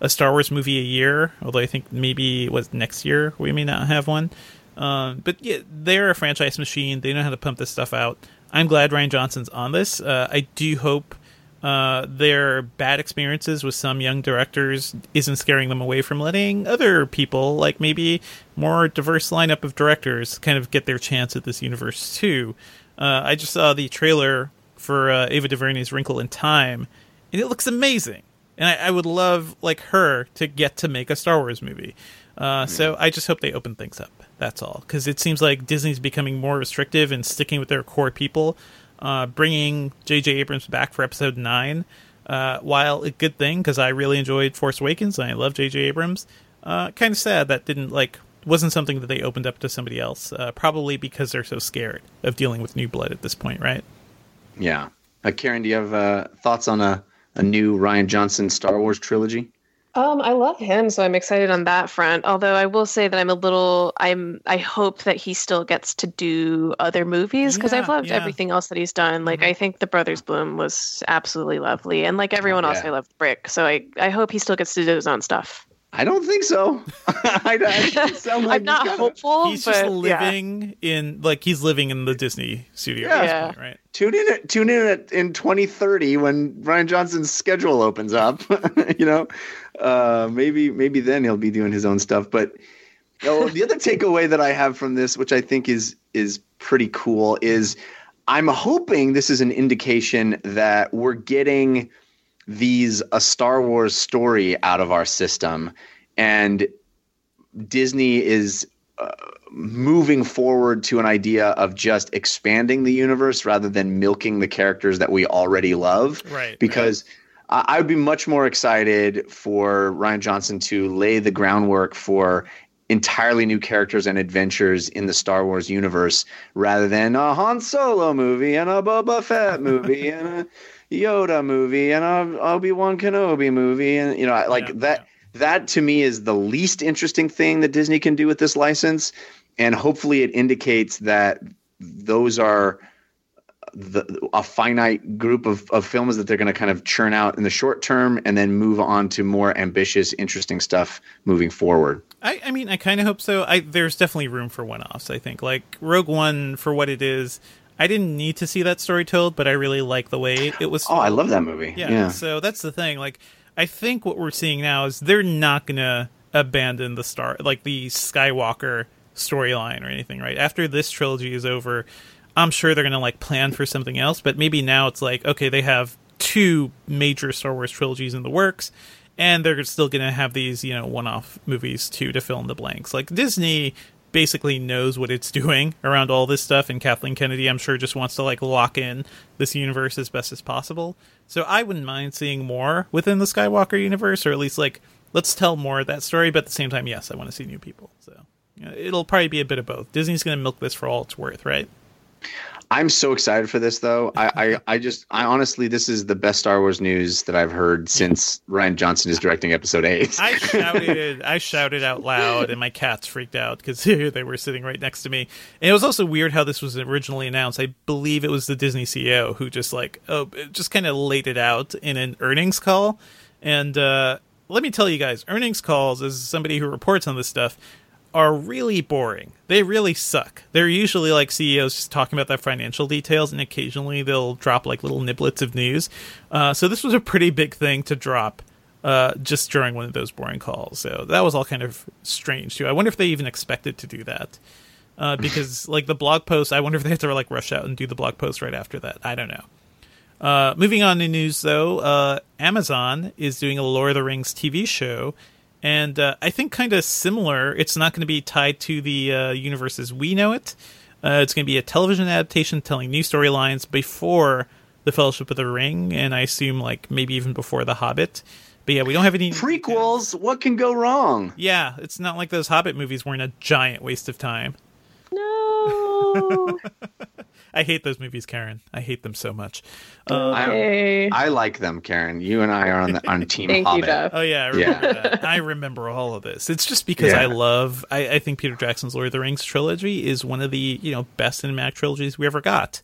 a Star Wars movie a year, although I think maybe it was next year we may not have one. Um, but yeah, they're a franchise machine. They know how to pump this stuff out. I'm glad Rian Johnson's on this. Uh, I do hope uh, their bad experiences with some young directors isn't scaring them away from letting other people, like maybe more diverse lineup of directors, kind of get their chance at this universe too. Uh, I just saw the trailer for uh, Ava DuVernay's Wrinkle in Time, and it looks amazing. And I, I would love like her to get to make a Star Wars movie. Uh, So I just hope they open things up. That's all, because it seems like Disney's becoming more restrictive and sticking with their core people. Uh, bringing J.J. Abrams back for Episode Nine, uh, while a good thing because I really enjoyed Force Awakens and I love J.J. Abrams. Uh, kind of sad that didn't like wasn't something that they opened up to somebody else. Uh, probably because they're so scared of dealing with new blood at this point, right? Yeah. Uh, Karen, do you have uh, thoughts on a, a new Rian Johnson Star Wars trilogy? Um, I love him, so I'm excited on that front. Although I will say that I'm a little, I'm, I hope that he still gets to do other movies because I've loved yeah. everything else that he's done. Like I think The Brothers Bloom was absolutely lovely, and like everyone else, Yeah. I loved Brick. So I, I hope he still gets to do his own stuff. I don't think so. I, I sound like I'm not he's gonna- hopeful, he's but just yeah. living in like he's living in the Disney studio at this Yeah. point, right? Tune in, at, tune in at, in 2030 when Rian Johnson's schedule opens up. you know, uh, maybe maybe then he'll be doing his own stuff. But oh, the other takeaway that I have from this, which I think is is pretty cool, is I'm hoping this is an indication that we're getting these a Star Wars story out of our system, and Disney is uh, moving forward to an idea of just expanding the universe rather than milking the characters that we already love. Right, Because I I would be much more excited for Rian Johnson to lay the groundwork for entirely new characters and adventures in the Star Wars universe rather than a Han Solo movie and a Boba Fett movie and a Yoda movie and a Obi Wan Kenobi movie and you know like Yeah, that that to me is the least interesting thing that Disney can do with this license and hopefully it indicates that those are the, a finite group of, of films that they're going to kind of churn out in the short term and then move on to more ambitious interesting stuff moving forward I, I mean, I kind of hope so. I there's definitely room for one-offs. I think like Rogue One for what it is. I didn't need to see that story told, but I really like the way it was. oh i love that movie yeah, yeah, So that's the thing. Like, I think what we're seeing now is they're not gonna abandon the star like the Skywalker storyline or anything, right? After this trilogy is over, I'm sure they're gonna like plan for something else. But maybe now it's like okay, they have two major Star Wars trilogies in the works, and they're still gonna have these you know one-off movies too to fill in the blanks. Like Disney basically knows what it's doing around all this stuff and Kathleen Kennedy I'm sure just wants to like lock in this universe as best as possible. So I wouldn't mind seeing more within the Skywalker universe or at least like let's tell more of that story but at the same time yes, I want to see new people. So you know, it'll probably be a bit of both. Disney's going to milk this for all it's worth, right? I'm so excited for this, though. I, I, I just, I honestly, this is the best Star Wars news that I've heard since Rian Johnson is directing Episode Eight. I shouted, I shouted out loud, and my cats freaked out because they were sitting right next to me. And it was also weird how this was originally announced. I believe it was the Disney CEO who just like, oh, just kind of laid it out in an earnings call. And uh, let me tell you guys, earnings calls, as somebody who reports on this stuff, are really boring. They really suck. They're usually like CEOs just talking about their financial details, and occasionally they'll drop like little niblets of news. Uh, so this was a pretty big thing to drop uh, just during one of those boring calls. So that was all kind of strange too. I wonder if they even expected to do that. Uh, because like the blog post, I wonder if they have to like rush out and do the blog post right after that. I don't know. Uh, moving on to news though, uh, Amazon is doing a Lord of the Rings TV show, and uh, I think kind of similar. It's not going to be tied to the uh, universe as we know it. Uh, it's going to be a television adaptation telling new storylines before the Fellowship of the Ring, and I assume like maybe even before the Hobbit. But yeah, we don't have any Prequels, what can go wrong? Yeah, it's not like those Hobbit movies weren't a giant waste of time. No. I hate those movies, Karen. I hate them so much. okay. I like them, Karen. You and I are on the on Team Thank you, Hobbit. Jeff. Oh yeah, I remember that. I remember all of this. It's just because Yeah. I love. I, I think Peter Jackson's Lord of the Rings trilogy is one of the you know best cinematic trilogies we ever got.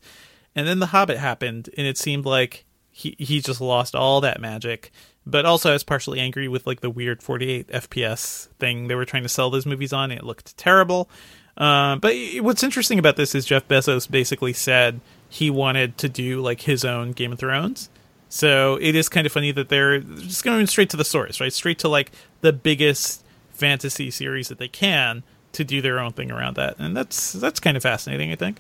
And then The Hobbit happened, and it seemed like he he just lost all that magic. But also, I was partially angry with like the weird 48 FPS thing they were trying to sell those movies on. It looked terrible. Uh, but what's interesting about this is Jeff Bezos basically said he wanted to do like his own Game of Thrones. So it is kind of funny that they're just going straight to the source, right? Straight to like the biggest fantasy series that they can to do their own thing around that, and that's that's kind of fascinating. I think.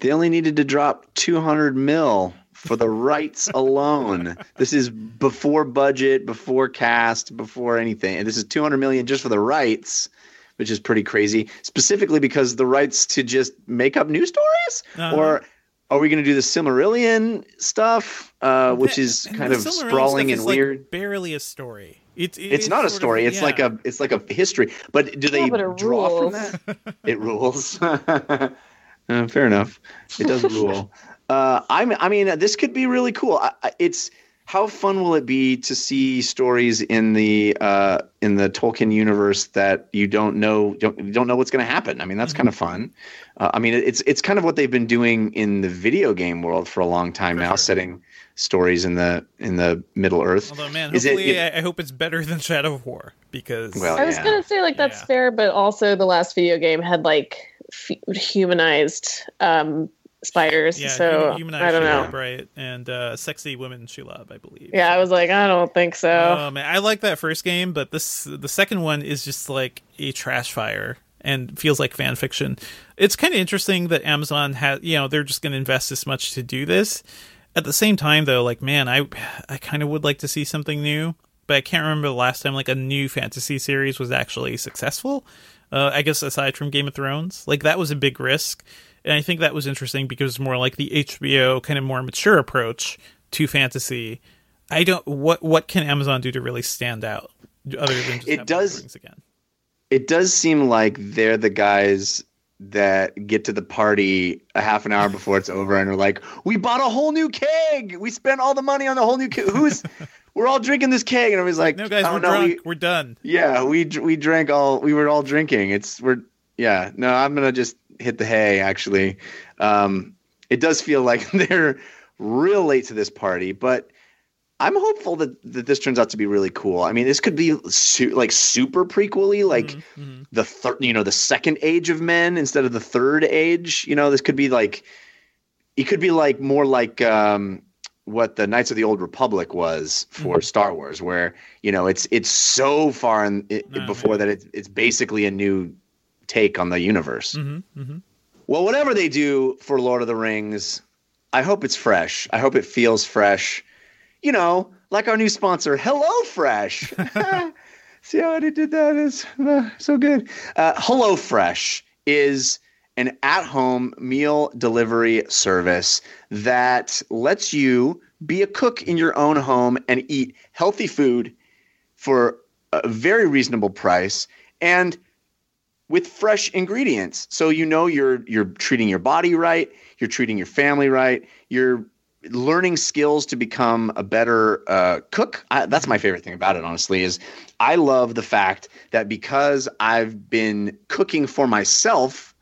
They only needed to drop 200 mil for the rights alone. This is before budget, before cast, before anything. And this is 200 million just for the rights, which is pretty crazy. Specifically because the rights to just make up new stories Uh-huh. or are we going to do the Silmarillion stuff, uh, which The- is and kind of sprawling and is, like, weird? barely a story. It's it's not a sort of- story. It's like a it's like a history. But do they Yeah, but draw rules. from that? It rules. Uh, fair enough. It does rule. Uh, I'm. I mean, this could be really cool. I, I, it's how fun will it be to see stories in the uh, in the Tolkien universe that you don't know don't don't know what's going to happen. I mean, that's kind of fun. Uh, I mean, it's it's kind of what they've been doing in the video game world for a long time now, sure. setting stories in the in the Middle Earth. Although, man, Is hopefully, it- I, I hope it's better than Shadow of War because Well, I was yeah. gonna say like that's Yeah. fair, but also the last video game had like f- humanized um, spiders. yeah, so humanized I don't know. right? And uh, sexy women Shelob, I believe. Yeah, I was like, I don't think so. Oh man, I like that first game, but this the second one is just like a trash fire and feels like fan fiction. It's kind of interesting that Amazon has, you know, they're just going to invest this much to do this. At the same time, though, like man, I I kind of would like to see something new, but I can't remember the last time like a new fantasy series was actually successful. Uh, I guess aside from Game of Thrones, like that was a big risk, and I think that was interesting because it's more like the HBO kind of more mature approach to fantasy. I don't what what can Amazon do to really stand out other than just It does- Lord of the Rings again. it does seem like they're the guys that get to the party a half an hour before it's over and are like, "We bought a whole new keg. We spent all the money on the whole new keg. Who's? we're all drinking this keg." And everybody's like, No guys, "I we're know, drunk. we- we're done. yeah, we we drank all. We were all drinking. It's we're yeah. No, I'm gonna just hit the hay. Actually, um, it does feel like they're real late to this party, but I'm hopeful that, that this turns out to be really cool. I mean, this could be su- like super prequely, like Mhm. the third, you know, the second age of men instead of the third age. You know, this could be like, it could be like more like, um, what the Knights of the Old Republic was for Star Wars, where you know it's it's so far in, it, No, before that it's it's basically a new take on the universe. Well, whatever they do for Lord of the Rings, I hope it's fresh. I hope it feels fresh. You know, like our new sponsor, Hello Fresh. See how I did that? It's uh, so good. Uh, Hello Fresh is an at-home meal delivery service that lets you be a cook in your own home and eat healthy food for a very reasonable price and with fresh ingredients. So you know you're you're treating your body right, you're treating your family right, you're learning skills to become a better uh, cook. I, that's my favorite thing about it, honestly, is I love the fact that because I've been cooking for myself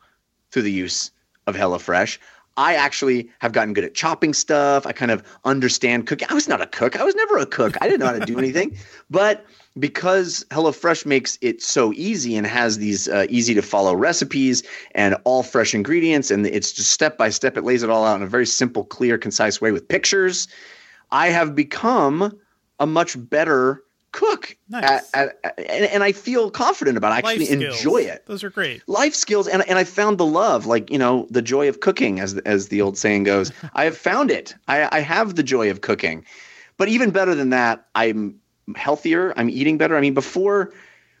through the use of HelloFresh, I actually have gotten good at chopping stuff. I kind of understand cooking. I was not a cook. I was never a cook. I didn't know how to do anything. But because HelloFresh makes it so easy and has these uh, easy to follow recipes and all fresh ingredients, and it's just step by step, it lays it all out in a very simple, clear, concise way with pictures. I have become a much better cook. Nice. At, at, and, and I feel confident about it. I actually enjoy it Those are great. life skills and, and i found the love like you know the joy of cooking as as the old saying goes i have found it I, I have the joy of cooking but even better than that i'm healthier i'm eating better. I mean before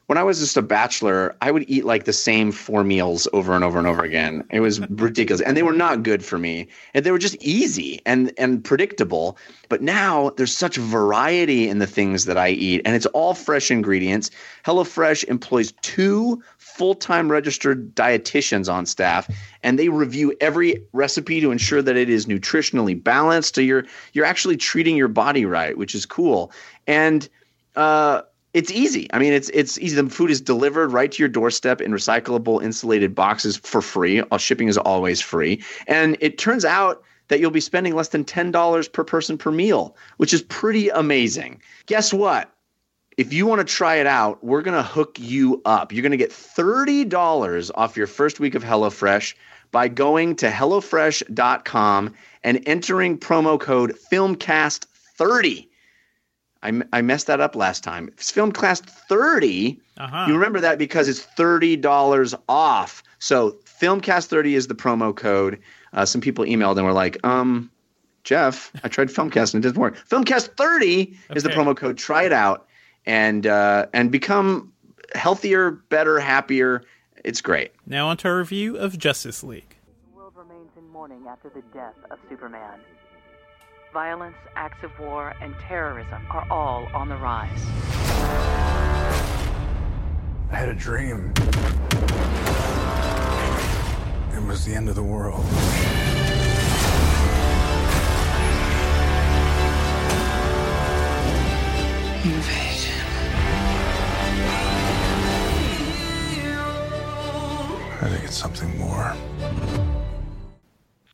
when i was just a bachelor i would eat like the same four meals over and over and over again. It was ridiculous. And they were not good for me. And they were just easy and and predictable. But now there's such variety in the things that i eat. And it's all fresh ingredients. HelloFresh employs two full-time registered dietitians on staff and they review every recipe to ensure that it is nutritionally balanced so you're you're actually treating your body right which is cool and uh it's easy. I mean, it's it's easy. The food is delivered right to your doorstep in recyclable insulated boxes for free. All shipping is always free, and it turns out that you'll be spending less than ten dollars per person per meal, which is pretty amazing. Guess what? If you want to try it out, we're going to hook you up. You're going to get $30 off your first week of HelloFresh by going to HelloFresh.com and entering promo code FilmCast30. I, I messed that up last time. It's FilmCast 30. Uh-huh. You remember that because it's $30 off. So FilmCast 30 is the promo code. Uh, some people emailed and were like, um, Jeff, I tried Filmcast and it didn't work. Filmcast 30 is the promo code. Try it out and uh, and become healthier, better, happier. It's great. Now on to our review of Justice League. The world remains in mourning after the death of Superman. Violence, acts of war, and terrorism are all on the rise. I had a dream. It was the end of the world. Invasion. I think it's something more.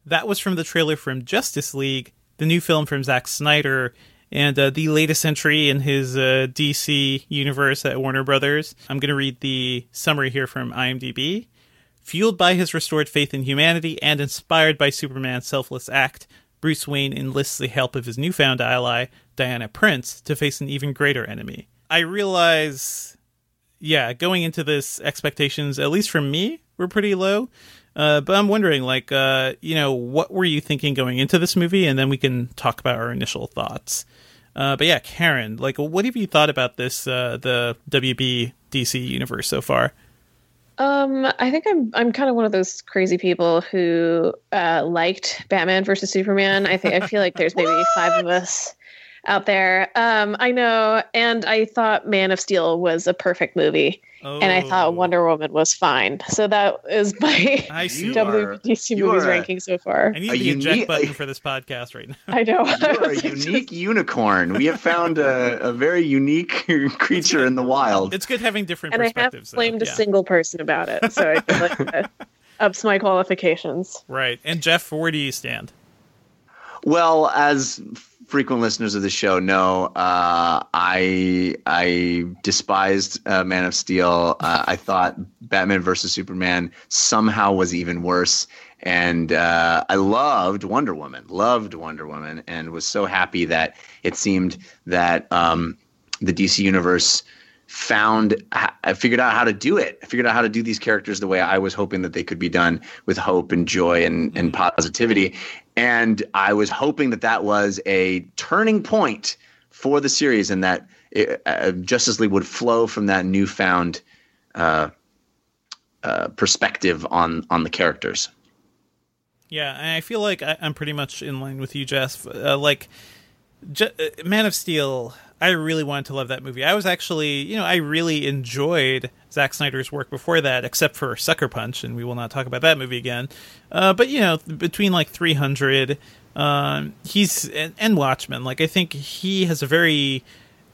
That was from the trailer from Justice League, the new film from Zack Snyder, and uh, the latest entry in his uh, DC universe at Warner Brothers. I'm going to read the summary here from IMDb. Fueled by his restored faith in humanity and inspired by Superman's selfless act, Bruce Wayne enlists the help of his newfound ally, Diana Prince, to face an even greater enemy. I realize yeah, going into this, expectations, at least from me, were pretty low. Uh, but I'm wondering, like, uh, you know, what were you thinking going into this movie? And then we can talk about our initial thoughts. Uh, but yeah, Karen, like, what have you thought about this, uh, the WB DC universe so far? Um, I think I'm I'm kind of one of those crazy people who uh, liked Batman versus Superman. I think I feel like there's maybe five of us out there. Um, I know, and I thought Man of Steel was a perfect movie, and I Oh. thought Wonder Woman was fine. So that is my I see. You WBDC movies are a- ranking so far. I need a the eject button for this podcast right now. I know. You are a unique unicorn. We have found a, a very unique creature in the wild. It's good having different and I have perspectives. though. blamed a single person about it, so I feel like that ups my qualifications. Right. And Jeff, where do you stand? Well, as frequent listeners of the show know, uh, I I despised uh, Man of Steel. Uh, I thought Batman versus Superman somehow was even worse. And uh, I loved Wonder Woman, loved Wonder Woman, and was so happy that it seemed that um, the DC universe found I figured out how to do it. I figured out how to do these characters the way I was hoping that they could be done with hope and joy and, and positivity. And I was hoping that that was a turning point for the series and that it, uh, Justice League would flow from that newfound uh, uh, perspective on on the characters. Yeah, and I feel like I, I'm pretty much in line with you, Jeff. Uh, like, uh, Man of Steel, I really wanted to love that movie. I was actually, you know, I really enjoyed Zack Snyder's work before that, except for Sucker Punch, and we will not talk about that movie again. Uh, but you know, between like 300, um, he's and, and Watchmen, like I think he has a very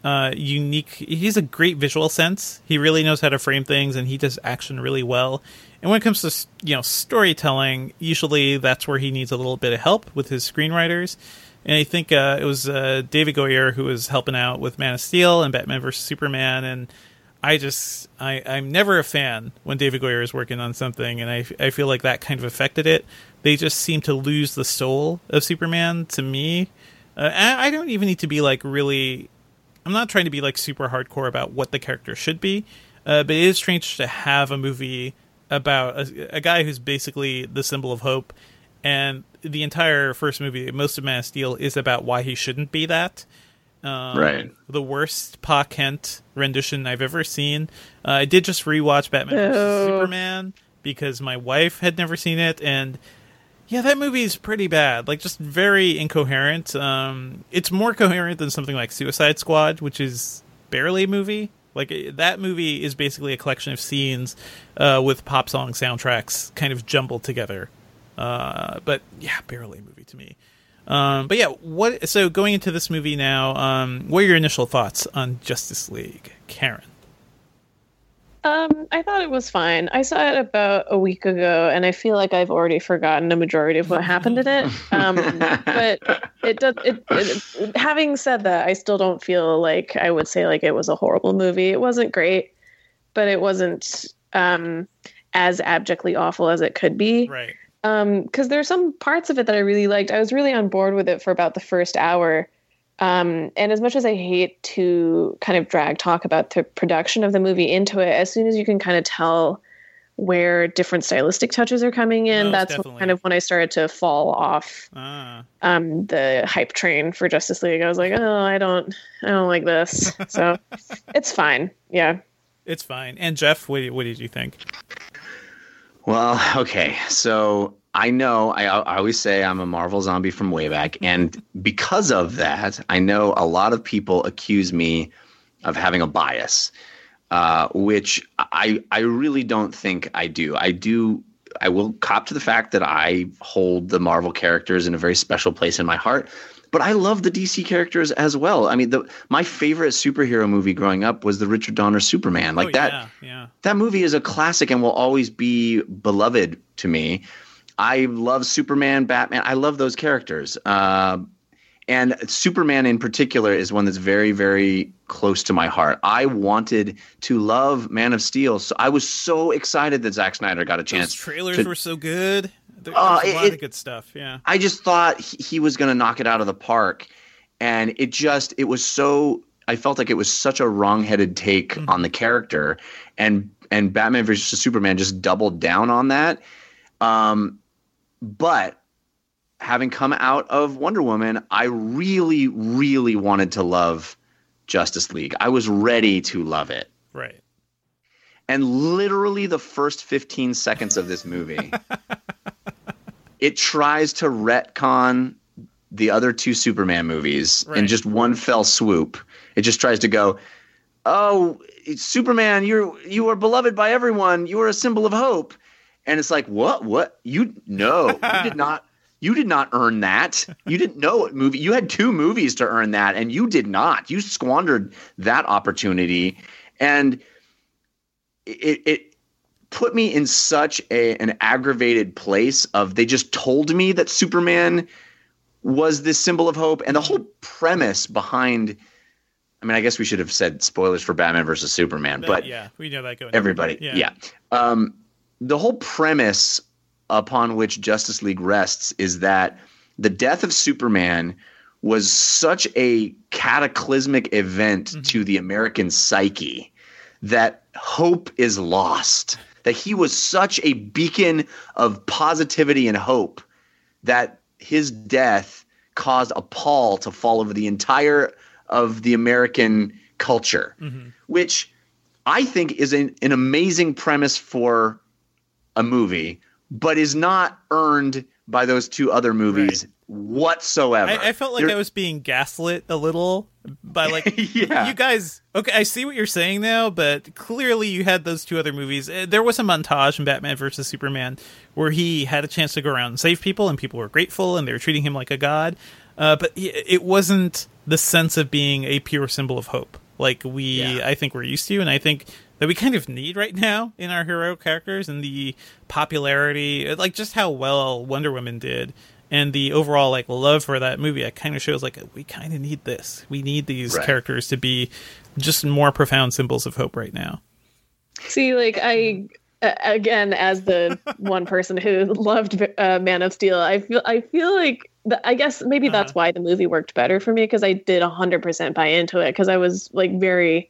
uh, unique. He's a great visual sense. He really knows how to frame things, and he does action really well. And when it comes to you know storytelling, usually that's where he needs a little bit of help with his screenwriters. And I think uh, it was uh, David Goyer who was helping out with Man of Steel and Batman vs Superman. And I just I, I'm never a fan when David Goyer is working on something, and I, I feel like that kind of affected it. They just seem to lose the soul of Superman to me. Uh, I don't even need to be like really. I'm not trying to be like super hardcore about what the character should be, uh, but it is strange to have a movie about a, a, guy who's basically the symbol of hope, and the entire first movie, most of Man of Steel, is about why he shouldn't be that. Um, right. The worst Pa Kent rendition I've ever seen. Uh, I did just rewatch Batman vs. Superman because my wife had never seen it, and yeah, that movie is pretty bad. Like, just very incoherent. Um, it's more coherent than something like Suicide Squad, which is barely a movie. Like that movie is basically a collection of scenes uh, with pop song soundtracks kind of jumbled together. Uh, but yeah, barely a movie to me. Um, but yeah, what? So going into this movie now, um, what are your initial thoughts on Justice League, Karen? Um, I thought it was fine. I saw it about a week ago, and I feel like I've already forgotten a majority of what happened in it. Um, but it does. It, it, having said that, I still don't feel like I would say like it was a horrible movie. It wasn't great, but it wasn't um, as abjectly awful as it could be. Right. Um, because there's some parts of it that I really liked. I was really on board with it for about the first hour. Um, and as much as I hate to kind of drag talk about the production of the movie into it, as soon as you can kind of tell where different stylistic touches are coming in, that's kind of when I started to fall off Ah, um, the hype train for Justice League. I was like, oh, I don't, I don't like this. So it's fine. Yeah. it's fine. And Jeff, what, what did you think? Well, okay. So I know I, I always say I'm a Marvel zombie from way back. And because of that, I know a lot of people accuse me of having a bias, uh, which I, I really don't think I do. I do. I will cop to the fact that I hold the Marvel characters in a very special place in my heart. But I love the DC characters as well. I mean, the, my favorite superhero movie growing up was the Richard Donner Superman. Like oh, that Yeah, yeah. that movie is a classic and will always be beloved to me. I love Superman, Batman. I love those characters. Uh, and Superman in particular is one that's very, very close to my heart. I wanted to love Man of Steel. So I was so excited that Zack Snyder got a Those chance. trailers to- were so good. There, Uh, a lot it- of good stuff. Yeah. I just thought he, was going to knock it out of the park. And it just, it was so, I felt like it was such a wrong-headed take on the character. And, and Batman versus Superman just doubled down on that. Um, but having come out of Wonder Woman, I really, really wanted to love Justice League. I was ready to love it. Right. And literally the first 15 seconds of this movie, it tries to retcon the other two Superman movies in just one fell swoop. It just tries to go, "Oh, Superman, you're you are beloved by everyone. You are a symbol of hope." And it's like, "What? What? You no, you did not you did not earn that. You didn't know what movie. You had two movies to earn that and you did not. You squandered that opportunity." And it it put me in such a an aggravated place of they just told me that Superman was this symbol of hope and the whole premise behind I mean, I guess we should have said spoilers for Batman versus Superman, but yeah, we know that going. everybody, Yeah. yeah. Um, the whole premise upon which Justice League rests is that the death of Superman was such a cataclysmic event to the American psyche that hope is lost. That he was such a beacon of positivity and hope that his death caused a pall to fall over the entire of the American culture, mm-hmm. which I think is an, an amazing premise for a movie, but is not earned by those two other movies whatsoever. I, I felt like I was being gaslit a little by like Yeah. you guys. Okay, I see what you're saying now, but clearly you had those two other movies. Uh, There was a montage in Batman versus Superman where he had a chance to go around and save people, and people were grateful, and they were treating him like a god. Uh, but it wasn't the sense of being a pure symbol of hope like we Yeah. I think we're used to, and I think that we kind of need right now in our hero characters and the popularity, like just how well Wonder Woman did, and the overall like love for that movie. It kind of shows like we kind of need this. We need these Right. characters to be just more profound symbols of hope right now. See, like I uh, again, as the one person who loved uh, Man of Steel, I feel I feel like the, I guess maybe that's why the movie worked better for me because I did hundred percent buy into it because I was like very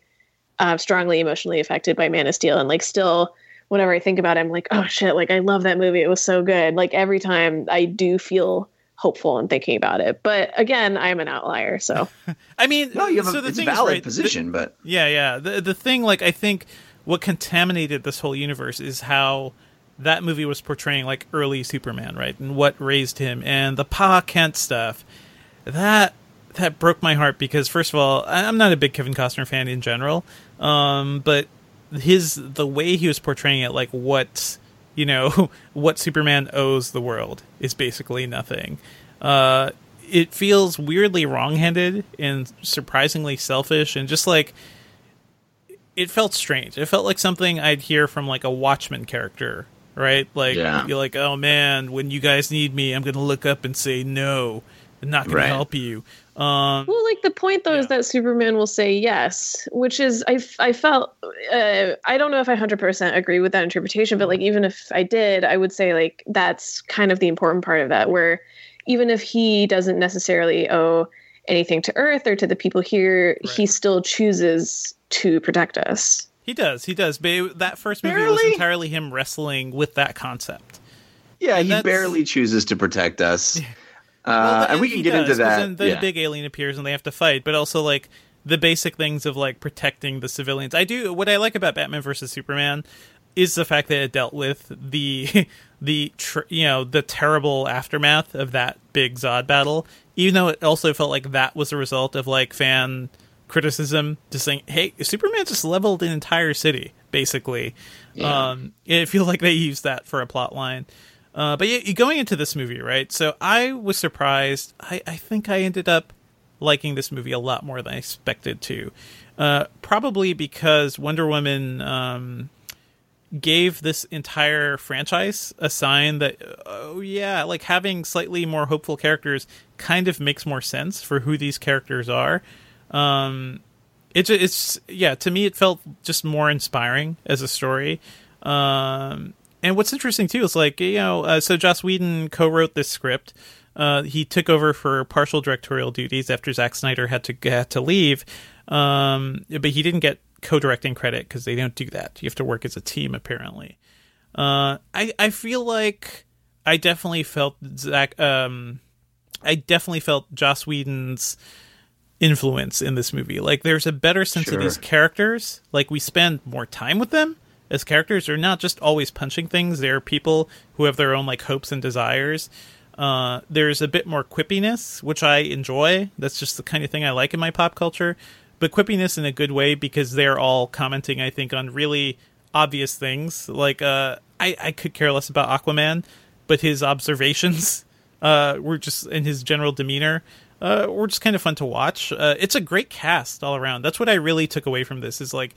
uh, strongly emotionally affected by Man of Steel and like still whenever I think about it, I'm like, oh shit, like I love that movie. It was so good. Like every time I do feel hopeful and thinking about it. But again, I'm an outlier, so I mean, no, you have so a the it's thing valid is, right, the- position, but Yeah, yeah. The the thing, like, I think what contaminated this whole universe is how that movie was portraying like early Superman, right, and what raised him, and the Pa Kent stuff. That that broke my heart because first of all, I- I'm not a big Kevin Costner fan in general, um, but his the way he was portraying it, like what you know, what Superman owes the world is basically nothing. Uh, it feels weirdly wrong-handed and surprisingly selfish, and just like it felt strange. It felt like something I'd hear from like a Watchman character, right? Like Yeah. you're like, oh man, when you guys need me, I'm gonna look up and say no. I'm not gonna Right. help you. Um, Well, like the point though is that Superman will say yes, which is I I felt uh, I don't know if I hundred percent agree with that interpretation, but like even if I did, I would say like that's kind of the important part of that, where even if he doesn't necessarily owe anything to Earth or to the people here, he still chooses to protect us. he does, he does. But that first movie was entirely him wrestling with that concept. yeah, he barely chooses to protect us. Well, Uh, and we can get does, into 'cause that. Then the yeah. big alien appears and they have to fight, but also like the basic things of like protecting the civilians. I do what I like about Batman versus Superman is the fact that it dealt with the the tr- you know the terrible aftermath of that big Zod battle, even though it also felt like that was a result of like fan criticism, just saying, "Hey, Superman just leveled an entire city." Basically, Yeah. um, it feels like they used that for a plot line. Uh, but yeah, going into this movie, right? So I was surprised. I, I think I ended up liking this movie a lot more than I expected to. Uh, probably because Wonder Woman um, gave this entire franchise a sign that, oh yeah, like having slightly more hopeful characters kind of makes more sense for who these characters are. Um, it, it's yeah to me it felt just more inspiring as a story um and what's interesting too is like you know uh, so joss whedon co-wrote this script uh, he took over for partial directorial duties after Zack Snyder had to had to leave, um, but he didn't get co-directing credit because they don't do that. You have to work as a team apparently. Uh, I I feel like I definitely felt Zack. Um, I definitely felt Joss Whedon's influence in this movie. Like there's a better sense Sure. of these characters. Like we spend more time with them as characters. They're not just always punching things. They're people who have their own like hopes and desires. Uh, there's a bit more quippiness, which I enjoy. That's just the kind of thing I like in my pop culture. But quippiness in a good way because they're all commenting, I think, on really obvious things. Like, uh, I, I could care less about Aquaman, but his observations uh, were just, in his general demeanor uh, were just kind of fun to watch. Uh, it's a great cast all around. That's what I really took away from this. Is like,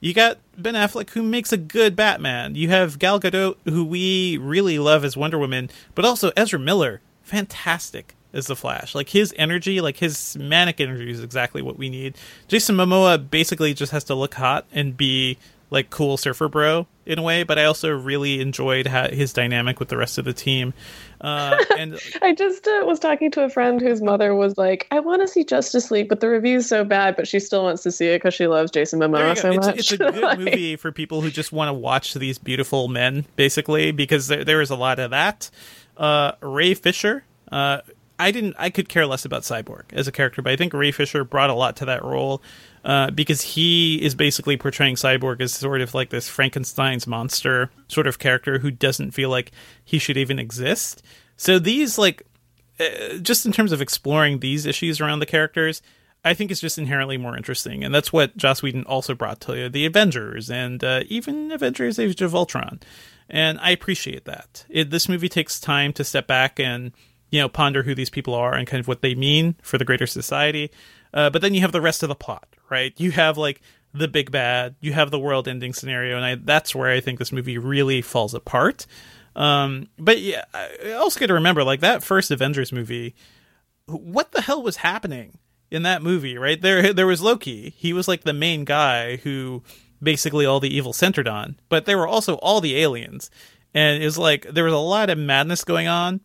you got Ben Affleck who makes a good Batman. You have Gal Gadot who we really love as Wonder Woman, but also Ezra Miller, fantastic, as the Flash. Like his energy, like his manic energy, is exactly what we need. Jason Momoa basically just has to look hot and be like cool surfer bro in a way. But I also really enjoyed ha- his dynamic with the rest of the team. Uh, and I just uh, was talking to a friend whose mother was like, "I want to see Justice League, but the review's so bad, but she still wants to see it because she loves Jason Momoa so it's, much." it's a good Like, movie for people who just want to watch these beautiful men, basically, because there, there is a lot of that. Uh, Ray Fisher, uh, I didn't, I could care less about Cyborg as a character, but I think Ray Fisher brought a lot to that role uh, because he is basically portraying Cyborg as sort of like this Frankenstein's monster sort of character who doesn't feel like he should even exist. So these like uh, just in terms of exploring these issues around the characters, I think it's just inherently more interesting, and that's what Joss Whedon also brought to the Avengers and uh, even Avengers: Age of Ultron, and I appreciate that. It, this movie takes time to step back and you know ponder who these people are and kind of what they mean for the greater society. Uh, but then you have the rest of the plot, right? You have like the big bad, you have the world-ending scenario, and I, that's where I think this movie really falls apart. Um, but yeah, I also got to remember like that first Avengers movie. What the hell was happening in that movie? Right there, there was Loki. He was like the main guy who basically all the evil centered on. But there were also all the aliens, and it was like there was a lot of madness going on.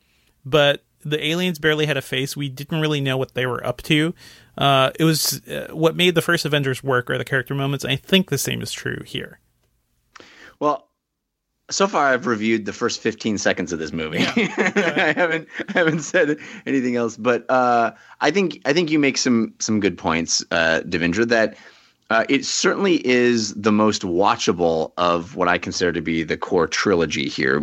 But the aliens barely had a face. We didn't really know what they were up to. Uh, it was uh, what made the first Avengers work are the character moments. I think the same is true here. Well, so far I've reviewed the first 15 seconds of this movie. I haven't I haven't said anything else, but uh, I think I think you make some some good points, uh, Devindra. That uh, it certainly is the most watchable of what I consider to be the core trilogy here: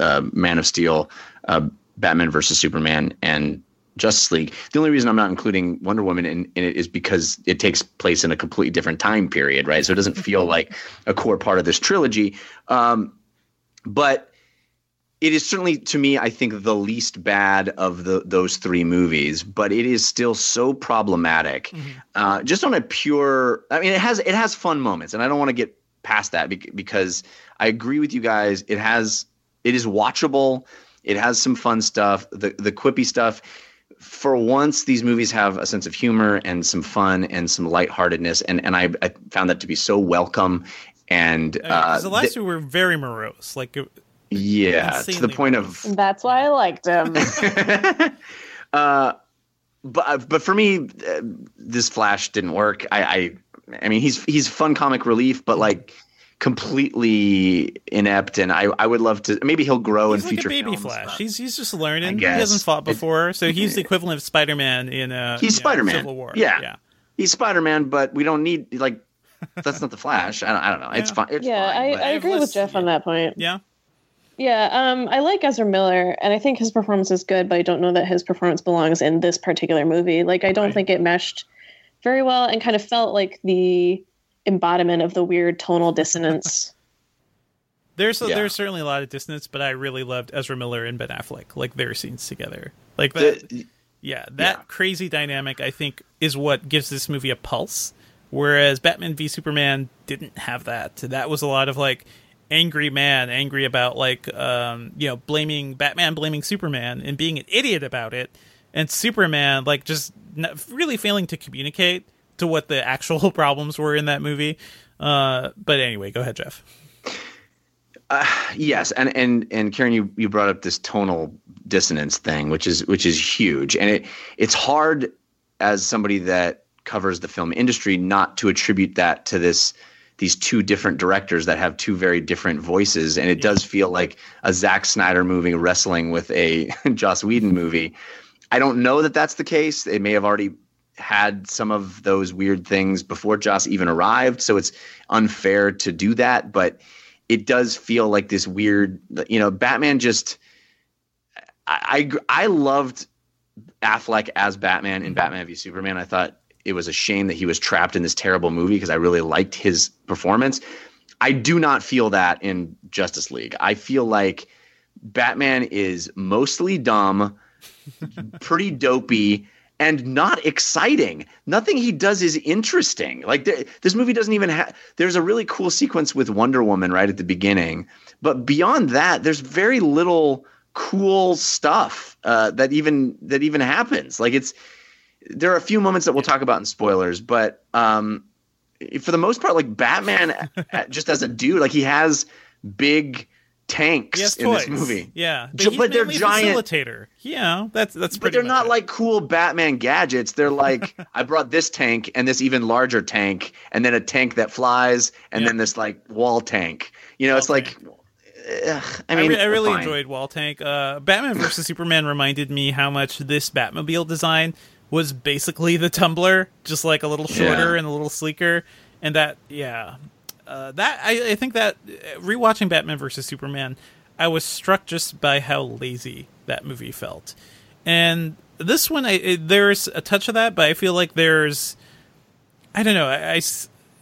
uh, Man of Steel, uh, Batman versus Superman, and Justice League. The only reason I'm not including Wonder Woman in, in it is because it takes place in a completely different time period, right? So it doesn't feel like a core part of this trilogy. Um, but it is certainly to me i think the least bad of the those three movies but it is still so problematic uh, just on a pure i mean it has it has fun moments and i don't want to get past that bec- because i agree with you guys it has it is watchable it has some fun stuff the the quippy stuff for once these movies have a sense of humor and some fun and some lightheartedness and and i, I found that to be so welcome and uh, 'Cause the last th- two were very morose. Like it- yeah to the insanely point of That's why I liked him. uh, but but for me, uh, this Flash didn't work. I, I I mean, he's he's fun comic relief, but like completely inept. And I I would love to. Maybe he'll grow he's in like future a baby films, Flash. He's he's just learning. He hasn't fought It- before, so he's the equivalent of Spider Man in uh, He's you know, Spider-Man. Civil War. Yeah. yeah. he's Spider Man, but we don't need like that's not the Flash. I don't, I don't know. It's fine. It's yeah, fine, I, but- I agree with less- Jeff on that point. Yeah. Yeah, um, I like Ezra Miller, and I think his performance is good, but I don't know that his performance belongs in this particular movie. Like, I don't Right. think it meshed very well, and kind of felt like the embodiment of the weird tonal dissonance. There's Yeah. there's certainly a lot of dissonance, but I really loved Ezra Miller and Ben Affleck, like their scenes together. Like that, The- yeah, that yeah. crazy dynamic I think is what gives this movie a pulse. Whereas Batman v Superman didn't have that. That was a lot of like angry man, angry about like um, you know blaming Batman, blaming Superman, and being an idiot about it, and Superman like just really failing to communicate to what the actual problems were in that movie. Uh, but anyway, go ahead, Jeff. yes and and and karen you you brought up this tonal dissonance thing which is which is huge. And it it's hard as somebody that covers the film industry not to attribute that to this these two different directors that have two very different voices. And it does feel like a Zack Snyder movie wrestling with a Joss Whedon movie. I don't know that that's the case. They may have already had some of those weird things before Joss even arrived so it's unfair to do that but it does feel like this weird you know batman just i i, I loved affleck as batman in batman v superman. I thought it was a shame that he was trapped in this terrible movie because i really liked his performance. I do not feel that in justice league. I feel like batman is mostly dumb pretty dopey and not exciting. Nothing he does is interesting. Like th- this movie doesn't even have. There's a really cool sequence with Wonder Woman right at the beginning, but beyond that, there's very little cool stuff uh, that even that even happens. Like it's there are a few moments that we'll talk about in spoilers, but um, for the most part, like Batman, just as a dude, like he has big tanks has in toys. this movie. Yeah, he's but they're giant- Facilitator. Yeah, that's that's But they're not it. like cool Batman gadgets. They're like I brought this tank and this even larger tank, and then a tank that flies, and Yeah. then this like wall tank. You know, Wall it's like, ugh, I I, mean, re- I really fine. enjoyed Wall Tank. Uh, Batman vs Superman reminded me how much this Batmobile design was basically the Tumbler, just like a little shorter Yeah. and a little sleeker. And that, yeah, uh, that I, I think that uh, rewatching Batman vs Superman, I was struck just by how lazy that movie felt. And this one, I, it, there's a touch of that, but I feel like there's I don't know. I, I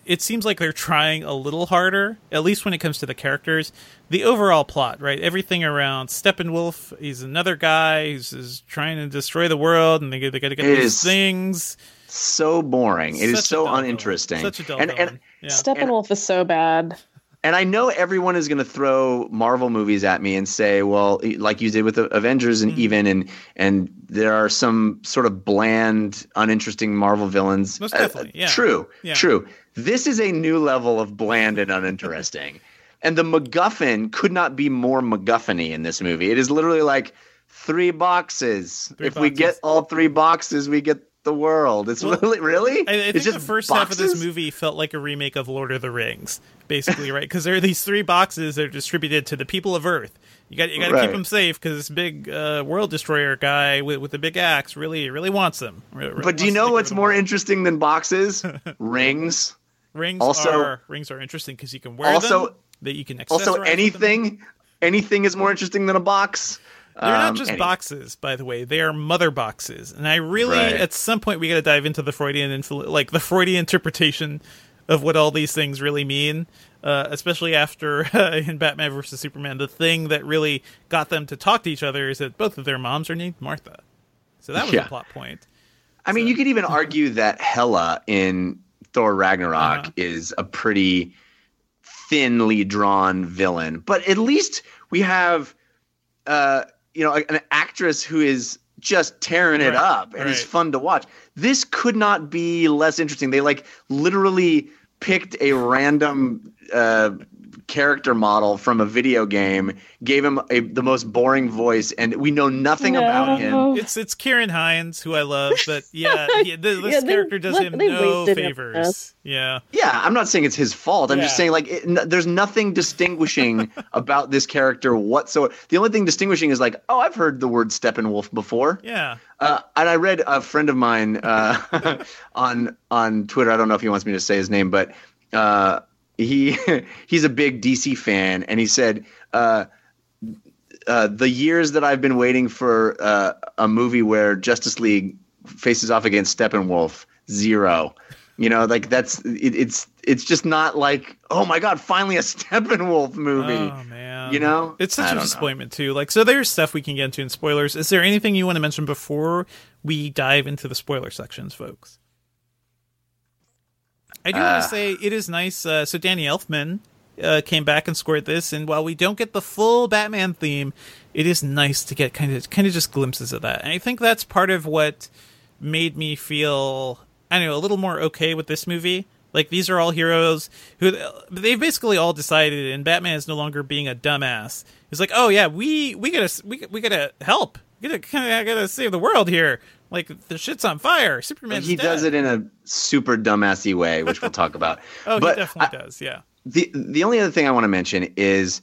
it seems like they're trying a little harder, at least when it comes to the characters. The overall plot, right? Everything around Steppenwolf. He's another guy who's is trying to destroy the world, and they, they got to get It these is things. so boring. It is Such a so uninteresting. Such a dull and, and yeah. Steppenwolf is so bad. and I know everyone is going to throw Marvel movies at me and say, "Well, like you did with the Avengers and Mm-hmm. even and and there are some sort of bland, uninteresting Marvel villains." Most Uh, definitely, yeah. True, Yeah. true. This is a new level of bland and uninteresting. and the MacGuffin could not be more MacGuffin-y in this movie. It is literally like three boxes. Three if we get all three boxes, we get the world. It's Well, really really. I, I it's think the first half of this movie felt like a remake of Lord of the Rings, basically, right? Because there are these three boxes that are distributed to the people of Earth. You got you got to Right. keep them safe because this big uh, world destroyer guy with with the big axe really really wants them. Really But do you know what's more interesting than boxes? Rings. Rings also- are rings are interesting because you can wear also- them. That you can Also, anything, anything is more interesting than a box. They're not Um, just any- boxes, by the way. They are mother boxes, and I really, Right. at some point, we got to dive into the Freudian, influ- like the Freudian interpretation of what all these things really mean. Uh, especially after in Batman versus Superman, the thing that really got them to talk to each other is that both of their moms are named Martha. So that was Yeah. a plot point. I mean, you could even argue that Hela in Thor Ragnarok Uh-huh. is a pretty thinly drawn villain, but at least we have, uh, you know, an actress who is just tearing it up and is right. fun to watch. This could not be less interesting. They like literally picked a random uh, character model from a video game, gave him a, the most boring voice, and we know nothing about him. It's it's Ciarán Hinds, who I love, but yeah, he, this Yeah, they- character does what- him they no wasted him, favors. Yeah. Yeah, I'm not saying it's his fault. I'm just saying like it, n- there's nothing distinguishing about this character whatsoever. The only thing distinguishing is like, oh, I've heard the word Steppenwolf before. Yeah. Uh, and I read a friend of mine uh, on on Twitter. I don't know if he wants me to say his name, but uh, he he's a big DC fan, and he said. Uh, uh, the years that I've been waiting for uh, a movie where Justice League faces off against Steppenwolf, zero. You know, like that's it, it's it's just not like oh my god, finally a Steppenwolf movie. Oh man, You know? it's such a don't know. disappointment too. Like, so there's stuff we can get into in spoilers. Is there anything you want to mention before we dive into the spoiler sections, folks? I do want Uh. to say it is nice. Uh, so Danny Elfman uh, came back and scored this, and while we don't get the full Batman theme, it is nice to get kind of kind of just glimpses of that. And I think that's part of what made me feel I don't know a little more okay with this movie. Like these are all heroes who they've basically all decided, and Batman is no longer being a dumbass. He's like, oh yeah, we we gotta we, we gotta help, we gotta kind of gotta save the world here. Like the shit's on fire. Superman's he does it in a super dumbassy way, which we'll talk about. Oh, but he definitely does. Yeah. the the only other thing I want to mention is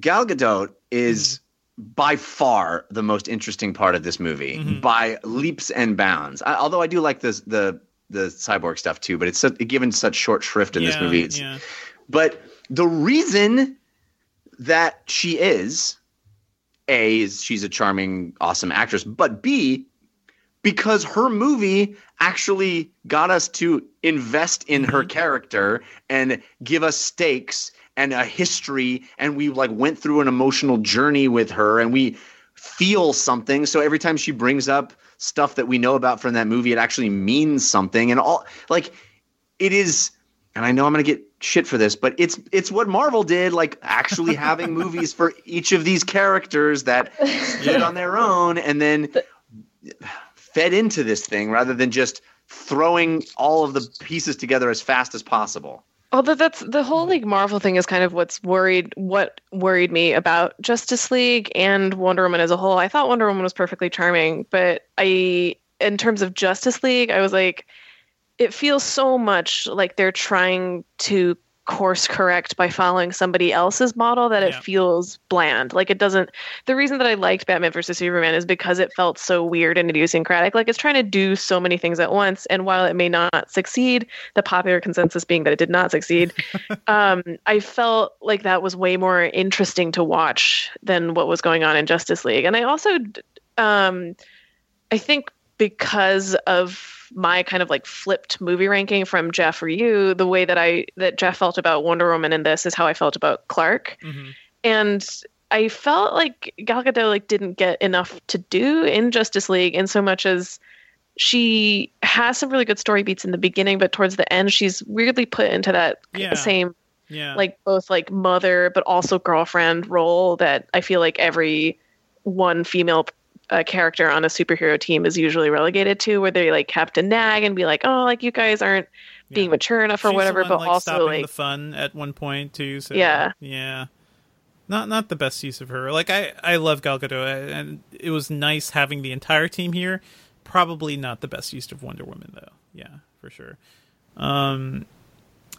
Gal Gadot is by far the most interesting part of this movie Mm-hmm. by leaps and bounds. I, although I do like this the the cyborg stuff too, but it's so, given such short shrift in this movie. Yeah. But the reason that she is a is she's a charming, awesome actress, but b because her movie actually got us to invest in her mm-hmm. character and give us stakes and a history and we like went through an emotional journey with her and we feel something. So every time she brings up stuff that we know about from that movie it actually means something. And all like it is and I know I'm going to get shit for this, but it's it's what Marvel did, like actually having movies for each of these characters that stood on their own, and then fed into this thing rather than just throwing all of the pieces together as fast as possible. Although that's the whole like Marvel thing is kind of what's worried what worried me about Justice League and Wonder Woman as a whole. I thought Wonder Woman was perfectly charming, but I in terms of Justice League, I was like it feels so much like they're trying to course correct by following somebody else's model that it Yeah. feels bland. Like it doesn't the reason that I liked Batman versus Superman is because it felt so weird and idiosyncratic. Like it's trying to do so many things at once and while it may not succeed, the popular consensus being that it did not succeed, um, I felt like that was way more interesting to watch than what was going on in Justice League. And I also um I think because of my kind of like flipped movie ranking from Jeff or you, the way that I that Jeff felt about Wonder Woman in this is how I felt about Clark. Mhm. And I felt like Gal Gadot like didn't get enough to do in Justice League in so much as she has some really good story beats in the beginning, but towards the end she's weirdly put into that Yeah. same Yeah. like both like mother but also girlfriend role that I feel like every one female uh, character on a superhero team is usually relegated to, where they like have to nag and be like, "Oh, like you guys aren't being Yeah. mature enough or She's the whatever," one, but like, also like the fun at one point too. So Yeah. yeah. Not not the best use of her. Like I I love Gal Gadot, and it was nice having the entire team here. Probably not the best use of Wonder Woman though. Yeah, for sure. Um,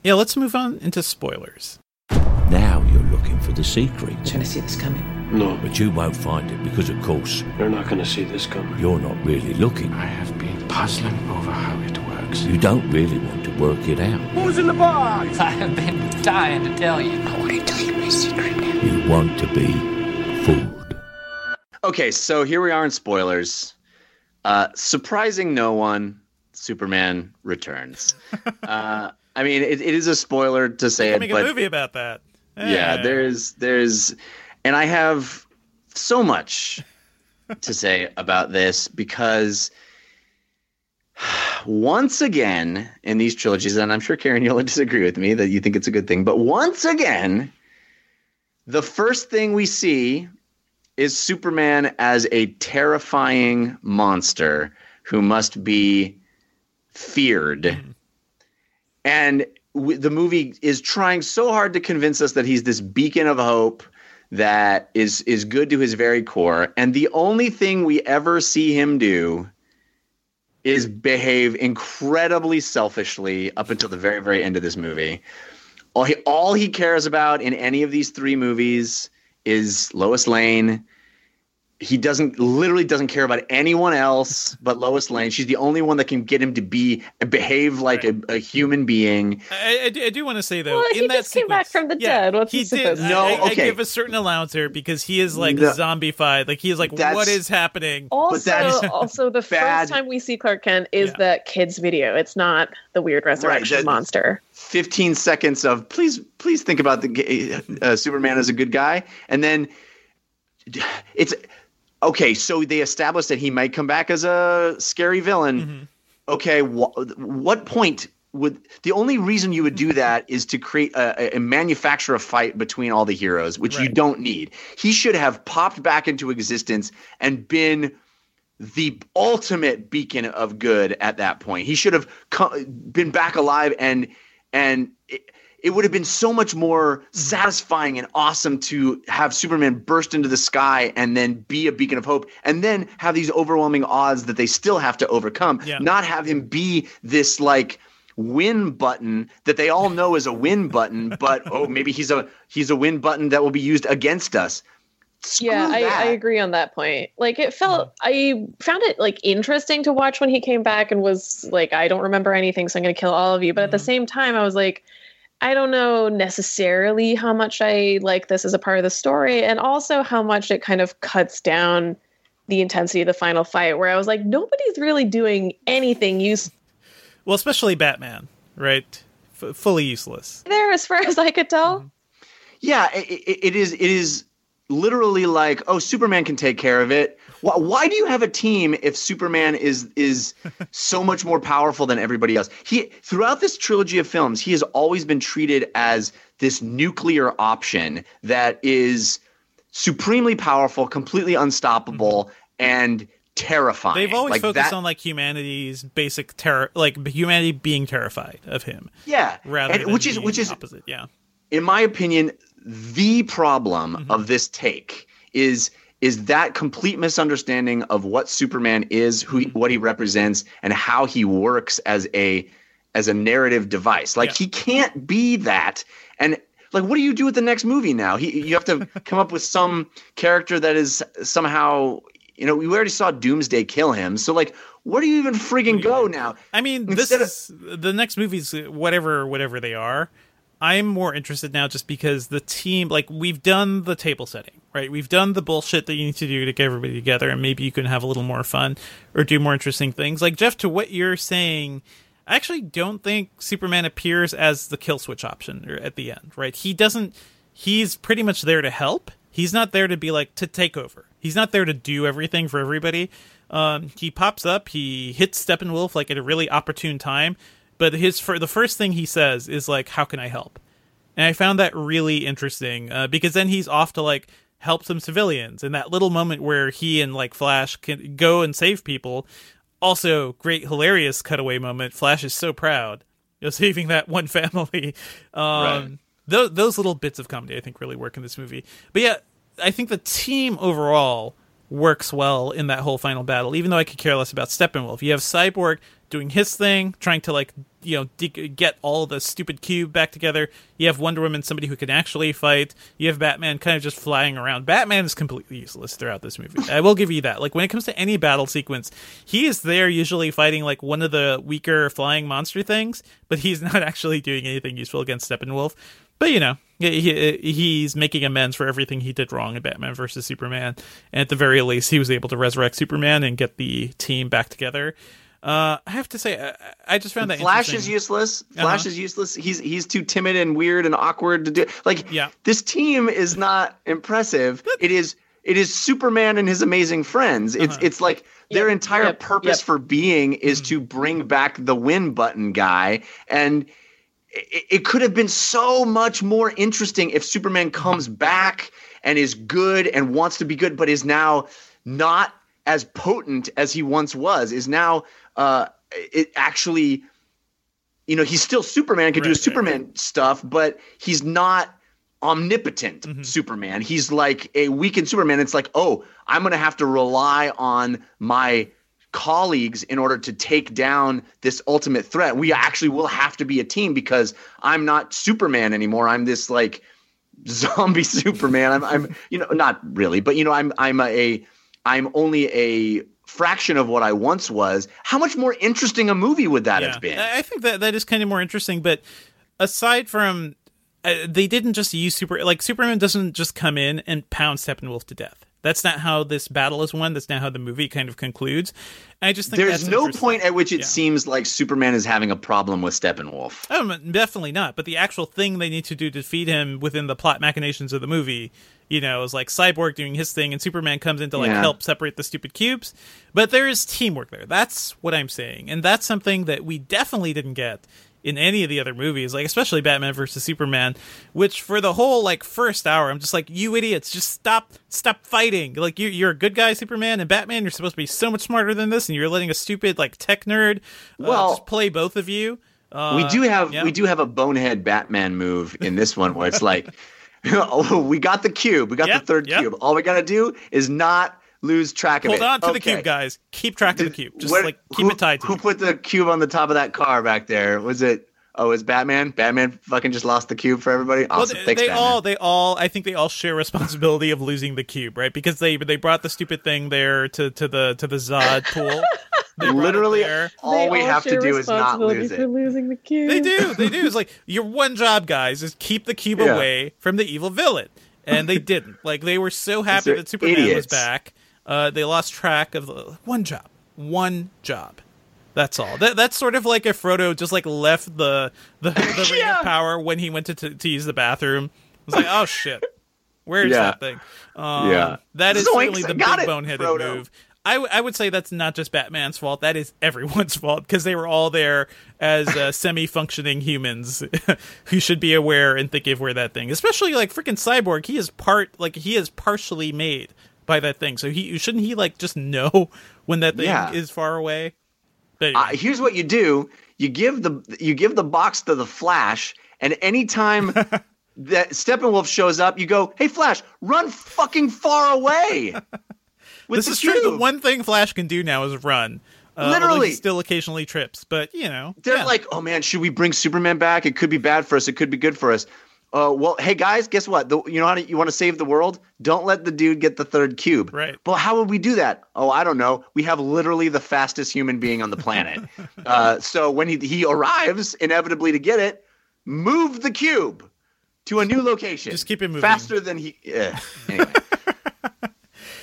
yeah, let's move on into spoilers. Now you're looking for the secret. Trying to see this coming. No, But you won't find it because, of course, you're not going to see this coming. you're not really looking. I have been puzzling over how it works. You don't really want to work it out. Who's in the box? I have been dying to tell you. I want to tell you my secret. now. You want to be fooled. Okay, so here we are in spoilers. Uh, surprising no one, Superman returns. uh, I mean, it, it is a spoiler to say it, Make a but movie about that. yeah, Eh. there's there's, and I have so much to say about this because once again in these trilogies, and I'm sure Karen you'll disagree with me that you think it's a good thing, but once again, the first thing we see is Superman as a terrifying monster who must be feared. And w- the movie is trying so hard to convince us that he's this beacon of hope that is is good to his very core. And the only thing we ever see him do is behave incredibly selfishly up until the very very end of this movie. All he all he cares about in any of these three movies is Lois Lane. He doesn't literally doesn't care about anyone else but Lois Lane. She's the only one that can get him to be behave like a, a human being. I, I do, I do want to say though, Well, in he that just came back from the yeah, dead. What's he did. supposed No, I, I okay. give a certain allowance here because he is like No. zombified. Like he is like, That's- what is happening? Also, that's also the bad. first time we see Clark Kent is Yeah. that kids video. It's not the weird resurrection that- monster. 15 seconds of please please think about the uh, superman as a good guy and then it's okay so they established that he might come back as a scary villain. Mm-hmm. Okay wh- what point would the only reason you would do that is to create a, a- manufacture a fight between all the heroes which you don't need. He should have popped back into existence and been the ultimate beacon of good at that point. He should have been back alive and and it, it would have been so much more satisfying and awesome to have Superman burst into the sky and then be a beacon of hope and then have these overwhelming odds that they still have to overcome. Yeah. Not have him be this like win button that they all know is a win button, but oh maybe he's a he's a win button that will be used against us. Screw yeah, I. I agree on that point. Like it felt mm. I found it like interesting to watch when he came back and was like, I don't remember anything, so I'm gonna kill all of you. But at the mm. same time, I was like, I don't know necessarily how much I like this as a part of the story, and also how much it kind of cuts down the intensity of the final fight, where I was like, nobody's really doing anything useful Well, especially Batman, right? F- fully useless. there, as far as I could tell. Mm-hmm. Yeah, i i it is. It is literally like, oh, Superman can take care of it. Why, why do you have a team if Superman is is so much more powerful than everybody else? He throughout this trilogy of films, he has always been treated as this nuclear option that is supremely powerful, completely unstoppable, and terrifying. They've always Like focused that- on like humanity's basic terror, like humanity being terrified of him, yeah, rather and- than which is which is opposite. Yeah, in my opinion, the problem Mm-hmm. of this take is is that complete misunderstanding of what Superman is, who he, what he represents, and how he works as a as a narrative device. Like Yeah. he can't be that. And like, what do you do with the next movie now? He you have to come up with some character that is somehow. You know, we already saw Doomsday kill him. So, like, where do you even friggin' go now? I mean, this Instead of- is the next movies, whatever, whatever they are. I'm more interested now just because the team, like, we've done the table setting, right? We've done the bullshit that you need to do to get everybody together, and maybe you can have a little more fun or do more interesting things. Like, Jeff, to what you're saying, I actually don't think Superman appears as the kill switch option at the end, right? He doesn't, he's pretty much there to help. He's not there to be like, to take over. He's not there to do everything for everybody. Um, he pops up, he hits Steppenwolf like at a really opportune time, but his for the first thing he says is like, "How can I help?" And I found that really interesting uh, because then he's off to like help some civilians, and that little moment where he and like Flash can go and save people. Also, great hilarious cutaway moment. Flash is so proud, know, saving that one family. Um, Right. tho- those little bits of comedy I think really work in this movie. But yeah, I think the team overall works well in that whole final battle. Even though I could care less about Steppenwolf, you have Cyborg doing his thing, trying to like you know de- get all the stupid cube back together. You have Wonder Woman, somebody who can actually fight. You have Batman, kind of just flying around. Batman is completely useless throughout this movie. I will give you that. Like when it comes to any battle sequence, he is there usually fighting like one of the weaker flying monster things, but he's not actually doing anything useful against Steppenwolf. But you know, he, he- he's making amends for everything he did wrong in Batman versus Superman. And at the very least, he was able to resurrect Superman and get the team back together. Uh, I have to say, I, I just found that Flash is useless. Flash Uh-huh. is useless. He's he's too timid and weird and awkward to do. Like Yeah. this team is not impressive. It is it is Superman and his amazing friends. It's Uh-huh. it's like their Yep, entire yep, purpose yep. for being is Mm-hmm. to bring back the win button guy and it, it could have been so much more interesting if Superman comes back and is good and wants to be good, but is now not as potent as he once was. Is now uh, it actually, you know, he's still Superman, can do Right, right, Superman stuff, but he's not omnipotent Mm-hmm. Superman. He's like a weakened Superman. It's like, oh, I'm gonna have to rely on my colleagues in order to take down this ultimate threat. We actually will have to be a team because I'm not Superman anymore. I'm this like zombie Superman. I'm, I'm, you know, not really, but you know, I'm, I'm a, I'm only a fraction of what I once was. How much more interesting a movie would that have been? I think that that is kind of more interesting. But aside from, uh, they didn't just use super like Superman doesn't just come in and pound Steppenwolf to death. That's not how this battle is won. That's not how the movie kind of concludes. I just think There's no point at which it Yeah. seems like Superman is having a problem with Steppenwolf. Oh, definitely not. But the actual thing they need to do to defeat him within the plot machinations of the movie, you know, is like Cyborg doing his thing and Superman comes in to like Yeah. help separate the stupid cubes. But there is teamwork there. That's what I'm saying. And that's something that we definitely didn't get in any of the other movies, like especially Batman versus Superman, which for the whole like first hour, I'm just like, you idiots, just stop, stop fighting. Like you're you're a good guy, Superman, and Batman. You're supposed to be so much smarter than this, and you're letting a stupid like tech nerd uh, Well- just play both of you. Uh, we do have yeah. we do have a bonehead Batman move in this one where it's like, we got the cube, we got Yep, the third yep. cube. All we gotta do is not lose track of Hold it. Hold on to the cube, guys. Keep track of the cube. Just What- like keep who- it tied to Who me. put the cube on the top of that car back there? Was it? Oh, is Batman. Batman fucking just lost the cube for everybody. Well, they, Thanks, they all, they all, I think they all share responsibility of losing the cube, right? Because they they brought the stupid thing there to, to the to the Zod pool. They brought it Literally, there. all we have to do is not lose for it. losing the cube. They do, they do. It's like your one job, guys, is keep the cube Yeah. away from the evil villain, and they didn't. Like they were so happy that Superman was back. Uh, they lost track of the one job, one job. That's all. That, that's sort of like if Frodo just like left the the, the ring Yeah. of power when he went to, to to use the bathroom. It was like, oh shit, Where's Yeah. that thing? Um, Yeah. that is Zoinks, certainly the got big it, boneheaded Frodo. move. I, w- I would say that's not just Batman's fault. That is everyone's fault because they were all there as uh, semi-functioning humans who should be aware and thinking of where that thing. Especially like freaking Cyborg, he is part like he is partially made by that thing. So he shouldn't he like just know when that thing Yeah. is far away. Uh, here's what you do: you give the you give the box to the Flash, and anytime that Steppenwolf shows up, you go, "Hey, Flash, run fucking far away." This is true. The one thing Flash can do now is run. Uh, Literally. he still occasionally trips, but you know, They're yeah. like, "Oh man, should we bring Superman back? It could be bad for us. It could be good for us." Uh, well, hey guys, guess what? The, you know how to, you want to save the world? Don't let the dude get the third cube. Right. Well, how would we do that? Oh, I don't know. We have literally the fastest human being on the planet. uh, so when he he arrives, inevitably to get it, move the cube to a new location. Just keep it moving. faster than he. Yeah. Anyway.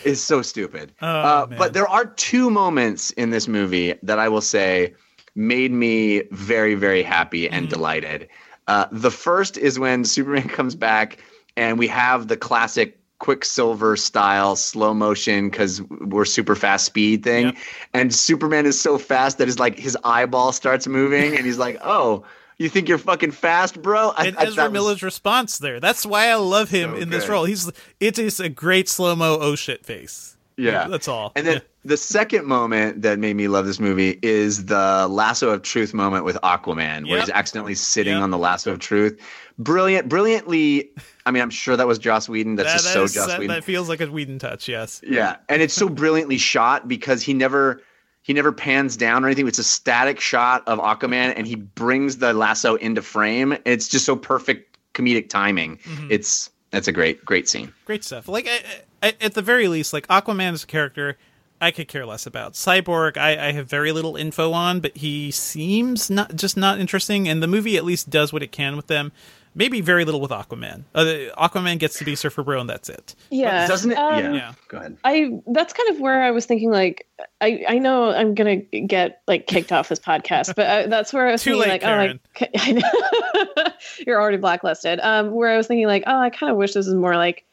It's so stupid. Oh, uh, but there are two moments in this movie that I will say made me very, very happy and delighted. Uh, the first is when Superman comes back and we have the classic Quicksilver style slow motion because we're super fast speed thing. Yep. And Superman is so fast that his like his eyeball starts moving and he's like, "Oh, you think you're fucking fast, bro?" I, and I- Ezra that was- Miller's response there. That's why I love him So in this role. He's it is a great slow mo oh shit face. Yeah. that's all. And then Yeah. the second moment that made me love this movie is the lasso of truth moment with Aquaman, where Yep. he's accidentally sitting Yep. on the lasso of truth. Brilliant, brilliantly. I mean, I'm sure that was Joss Whedon. That's that, just that so is- Joss that, Whedon. that feels like a Whedon touch. Yes. yeah, and it's so brilliantly shot because he never he never pans down or anything. It's a static shot of Aquaman, and he brings the lasso into frame. It's just so perfect comedic timing. Mm-hmm. It's that's a great great scene. Great stuff. Like I, I, at the very least, like Aquaman as a character, I could care less about. Cyborg, I, I have very little info on, but he seems not just not interesting, and the movie at least does what it can with them. Maybe very little with Aquaman. Uh, Aquaman gets to be Surfer Bro, and that's it. Yeah. Doesn't it? Um, yeah. Yeah. Go ahead. I that's kind of where I was thinking like I I know I'm gonna get like kicked off this podcast, but I, that's where I was Too thinking late, like oh like I know you're already blacklisted. Um, where I was thinking like oh I kind of wish this was more like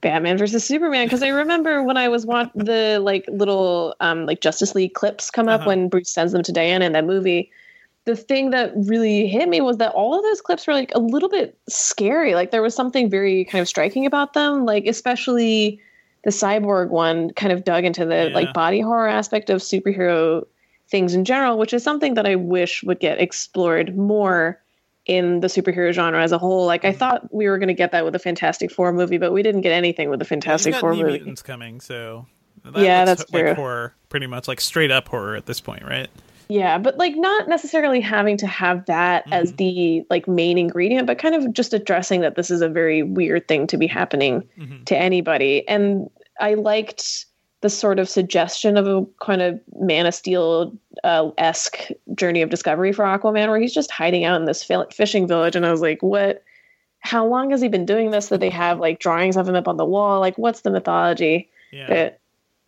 Batman versus Superman because I remember when I was want the like little um like Justice League clips come up Uh-huh. when Bruce sends them to Diana in that movie. The thing that really hit me was that all of those clips were like a little bit scary. Like there was something very kind of striking about them, like especially the cyborg one kind of dug into the Yeah. like body horror aspect of superhero things in general, which is something that I wish would get explored more in the superhero genre as a whole. Like I Mm-hmm. thought we were going to get that with the Fantastic Four movie, but we didn't get anything with the Fantastic Four New movie. Mutants coming, so Yeah, looks that's like true. horror, pretty much like straight up horror at this point, right? Yeah, but like not necessarily having to have that as Mm-hmm. the like main ingredient, but kind of just addressing that this is a very weird thing to be happening Mhm. to anybody. And I liked the sort of suggestion of a kind of Man of Steel uh, esque journey of discovery for Aquaman, where he's just hiding out in this fishing village. And I was like, what? How long has he been doing this? That they have like drawings of him up on the wall? Like, what's the mythology? Yeah. But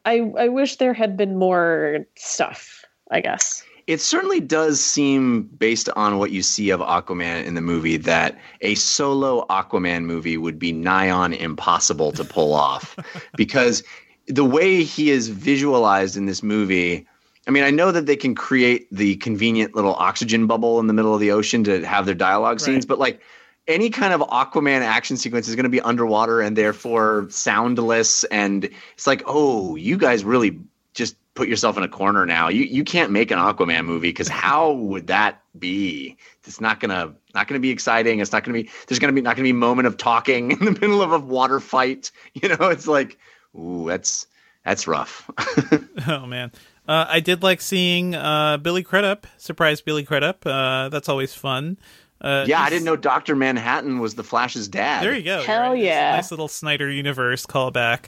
I I wish there had been more stuff. I guess. It certainly does seem, based on what you see of Aquaman in the movie, that a solo Aquaman movie would be nigh on impossible to pull off. because the way he is visualized in this movie, I mean, I know that they can create the convenient little oxygen bubble in the middle of the ocean to have their dialogue scenes, Right. but like any kind of Aquaman action sequence is going to be underwater and therefore soundless. And it's like, oh, you guys really just put yourself in a corner now. You you can't make an Aquaman movie because how would that be? It's not gonna not gonna be exciting. It's not gonna be. There's gonna be not gonna be a moment of talking in the middle of a water fight. You know, it's like, ooh, that's that's rough. Oh man, uh, I did like seeing uh, Billy Crudup, surprise Billy Crudup. Uh, that's always fun. Uh, yeah, I didn't know Doctor Manhattan was the Flash's dad. There you go. Hell right? Yeah. Nice little Snyder universe callback.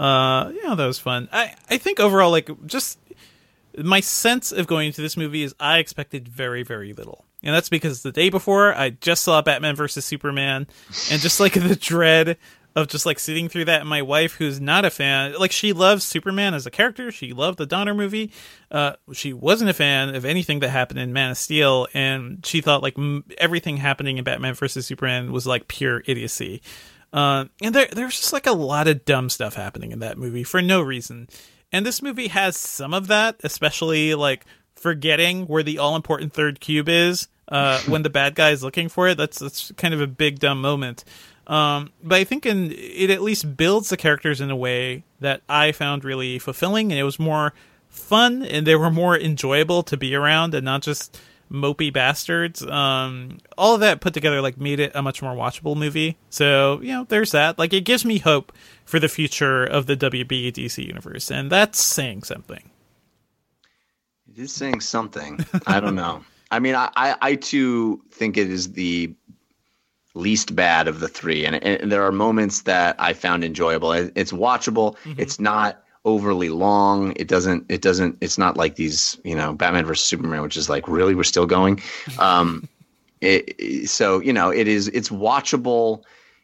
Uh, yeah, that was fun. I I think overall, like, just my sense of going into this movie is I expected very very little, and that's because the day before I just saw Batman versus Superman, and just like the dread of just like sitting through that. And my wife, who's not a fan, like she loves Superman as a character. She loved the Donner movie. Uh, she wasn't a fan of anything that happened in Man of Steel, and she thought like m- everything happening in Batman versus Superman was like pure idiocy. Uh, and there, there's just like a lot of dumb stuff happening in that movie for no reason. And this movie has some of that, especially like forgetting where the all important third cube is uh, when the bad guy is looking for it. That's that's kind of a big dumb moment. Um, but I think in, it at least builds the characters in a way that I found really fulfilling, and it was more fun, and they were more enjoyable to be around, and not just mopey bastards. Um, all of that put together like made it a much more watchable movie. So you know, there's that. Like it gives me hope for the future of the WB DC universe, and that's saying something. It is saying something. I don't know. I mean, I, I, I too think it is the least bad of the three, and, and there are moments that I found enjoyable. It's watchable. It's not overly long. It doesn't. It doesn't. It's not like these, you know, Batman versus Superman, which is like really we're still going. Um, it, so you know, it is. It's watchable.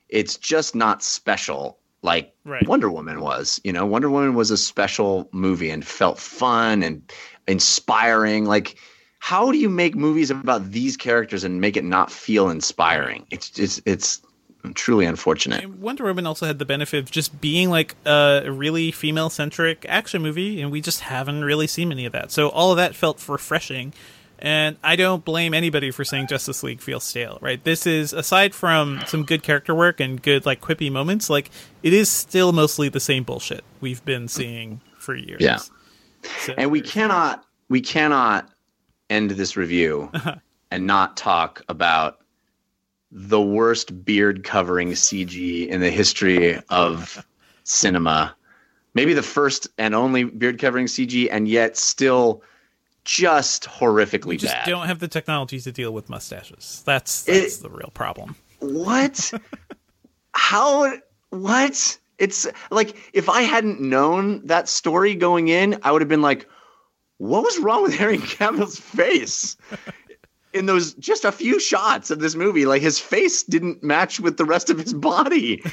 It's just not special like Right. Wonder Woman was. You know, Wonder Woman was a special movie and felt fun and inspiring. Like, how do you make movies about these characters and make it not feel inspiring? It's it's it's truly unfortunate. Wonder Woman also had the benefit of just being like a really female centric action movie, and we just haven't really seen any of that. So all of that felt refreshing. And I don't blame anybody for saying Justice League feels stale, right? This is aside from some good character work and good like quippy moments, like it is still mostly the same bullshit we've been seeing for years. Yeah. So- And we cannot we cannot end this review and not talk about the worst beard covering CG in the history of cinema. Maybe the first and only beard covering CG, and yet still just horrifically we just bad. don't have the technology to deal with mustaches. That's that's It- the real problem. What? How? What? It's like if I hadn't known that story going in, I would have been like, "What was wrong with Harry Cavill's face?" In those just a few shots of this movie, like his face didn't match with the rest of his body.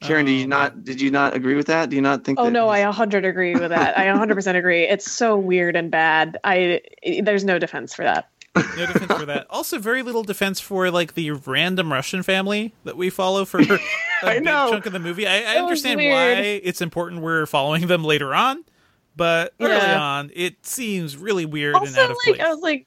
Karen, did you um, not? Did you not agree with that? Do you not think? Oh that no, I 100 agree with that. I 100% agree. It's so weird and bad. I there's no defense for that. No defense for that. Also, very little defense for like the random Russian family that we follow for a I big know. chunk of the movie. I, I understand why it's important we're following them later on, but early on, it seems really weird and Also, out of like place. I was like,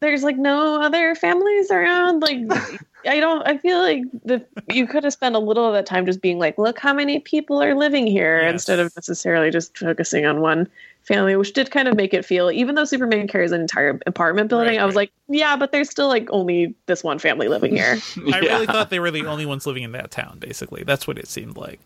there's like no other families around. Like I don't. I feel like the you could have spent a little of that time just being like, look how many people are living here, Yes. instead of necessarily just focusing on one family, which did kind of make it feel. Even though Superman carries an entire apartment building, Right, I was right. like, yeah, but there's still like only this one family living here. I really thought they were the only ones living in that town. Basically, that's what it seemed like.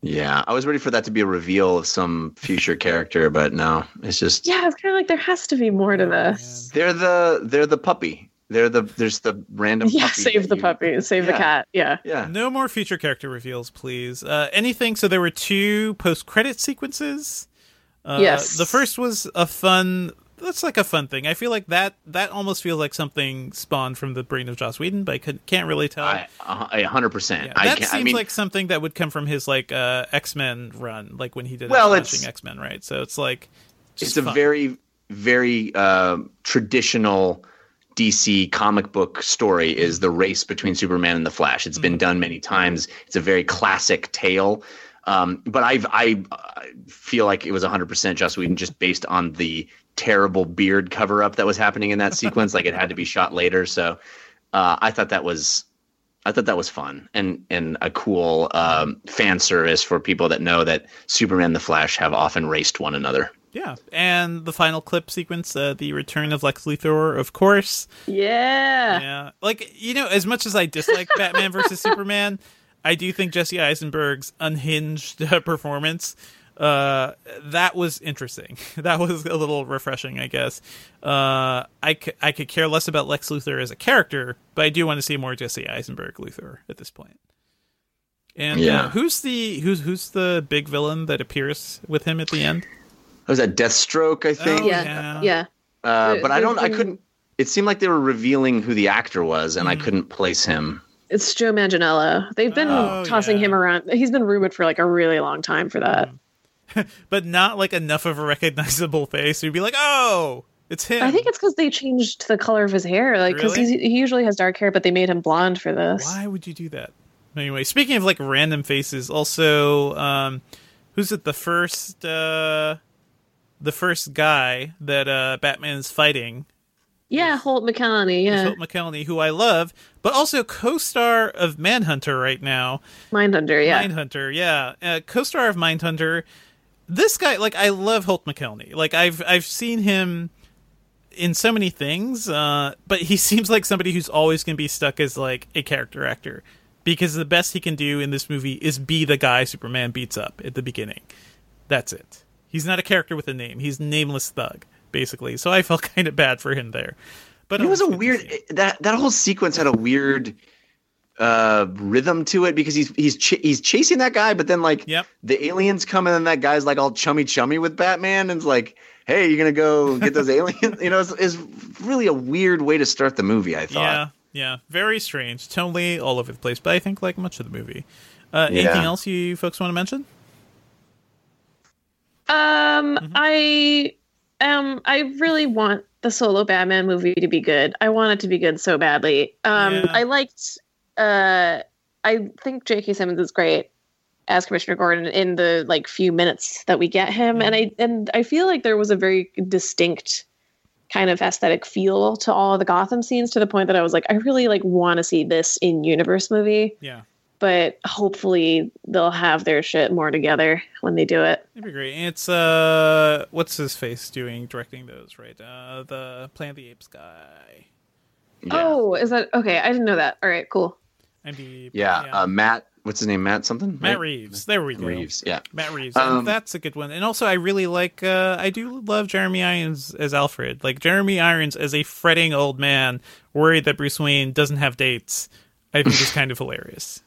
Yeah, I was ready for that to be a reveal of some future character, but no, it's just yeah, it's kind of like there has to be more to this. They're the they're the puppy. They're the there's the random Yeah, puppy save the you- puppy, save the cat. Yeah. Yeah. No more future character reveals, please. Uh, anything? So there were two post-credit sequences. Uh, Yes. The first was a fun. That's like a fun thing. I feel like that that almost feels like something spawned from the brain of Joss Whedon, but I could, can't really tell. I a hundred percent. Yeah, that seems I mean, like something that would come from his like uh, X Men run, like when he did Well, it's- X Men, right? So it's like it's just a very very uh, traditional DC comic book story. Is the race between Superman and the Flash? It's Mm-hmm. been done many times. It's a very classic tale. Um, but I've I uh, feel like it was 100% Joss Whedon just based on the terrible beard cover up that was happening in that sequence. like it had to be shot later. So uh, I thought that was I thought that was fun and and a cool um, fan service for people that know that Superman and the Flash have often raced one another. yeah. And the final clip sequence, uh, the return of Lex Luthor, of course. Yeah. Yeah, like you know, as much as I dislike Batman versus Superman, I do think Jesse Eisenberg's unhinged uh, performance uh that was interesting that was a little refreshing i guess uh I, c- I could care less about lex luthor as a character but i do want to see more jesse eisenberg luthor at this point. point and Yeah. uh, who's the who's who's the big villain that appears with him at the end Was that Deathstroke? I think. Oh, Yeah. yeah. Yeah. Uh, but I don't. I couldn't. It seemed like they were revealing who the actor was, and I Mm. couldn't place him. It's Joe Manganiello. They've been Oh, tossing yeah. him around. He's been rumored for like a really long time for that. but not like enough of a recognizable face you'd be like oh It's him. I think it's because they changed the color of his hair. Like, because Really? he usually has dark hair, but they made him blonde for this. Why would you do that? Anyway, speaking of like random faces, also, um, who's it? The first, uh, the first guy that uh, Batman's fighting, Yeah, Holt McCallany. Yeah, Holt McCallany, who I love, but also co-star of Manhunter right now. Mindhunter. Yeah, Mindhunter, yeah, uh, co-star of Mindhunter. This guy, like, I love Holt McCallany. Like, I've I've seen him in so many things, uh, but he seems like somebody who's always going to be stuck as like a character actor because the best he can do in this movie is be the guy Superman beats up at the beginning. That's it. He's not a character with a name. He's nameless thug, basically. So I felt kind of bad for him there. But It was a weird that that whole sequence had a weird uh rhythm to it because he's he's ch- he's chasing that guy but then like Yep. the aliens come and then that guy's like all chummy chummy with Batman and it's like hey you're gonna go get those aliens you know it's, it's really a weird way to start the movie I thought Yeah, yeah, very strange. Totally all over the place. But I think like much of the movie. Uh, Yeah. Anything else you folks want to mention? Um, Mm-hmm. I um, I really want the solo Batman movie to be good. I want it to be good so badly. Um, Yeah. I liked. Uh, I think J.K. Simmons is great as Commissioner Gordon in the like few minutes that we get him, and I and I feel like there was a very distinct kind of aesthetic feel to all of the Gotham scenes to the point that I was like, I really like want to see this in universe movie. Yeah, But hopefully they'll have their shit more together when they do it. that'd be great. And It's uh, what's his face doing directing those? Right, uh, the Planet of the Apes guy. yeah Oh, is that okay? I didn't know that. All right, cool. IMDb, yeah, Uh, Matt what's his name Matt something Matt right? Reeves. There we go. Reeves yeah Matt Reeves. Um, and that's a good one. And also, I really like. Uh, I do love Jeremy Irons as Alfred. Like Jeremy Irons as a fretting old man, worried that Bruce Wayne doesn't have dates. I think is kind of hilarious.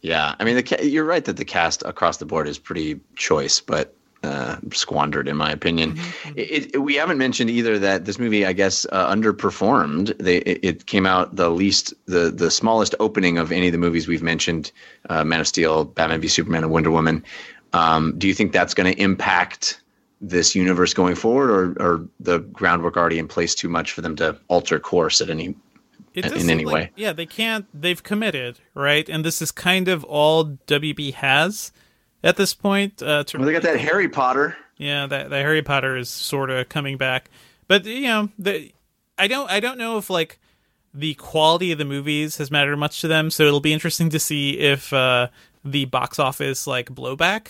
Yeah, I mean, the ca- you're right that the cast across the board is pretty choice, but uh, squandered in my opinion. It, it, we haven't mentioned either that this movie, I guess, uh, underperformed. They it, it came out the least, the the smallest opening of any of the movies we've mentioned: uh, Man of Steel, Batman v Superman, and Wonder Woman. Um, do you think that's going to impact? This universe going forward, or, or the groundwork already in place too much for them to alter course at any In any like- way. Yeah, they can't. They've committed, right? And this is kind of all WB has at this point. Uh, to Well, they got that Harry Potter. Yeah, that the Harry Potter is sort of coming back, but you know, the I don't I don't know if like the quality of the movies has mattered much to them. So it'll be interesting to see if uh, the box office like blowback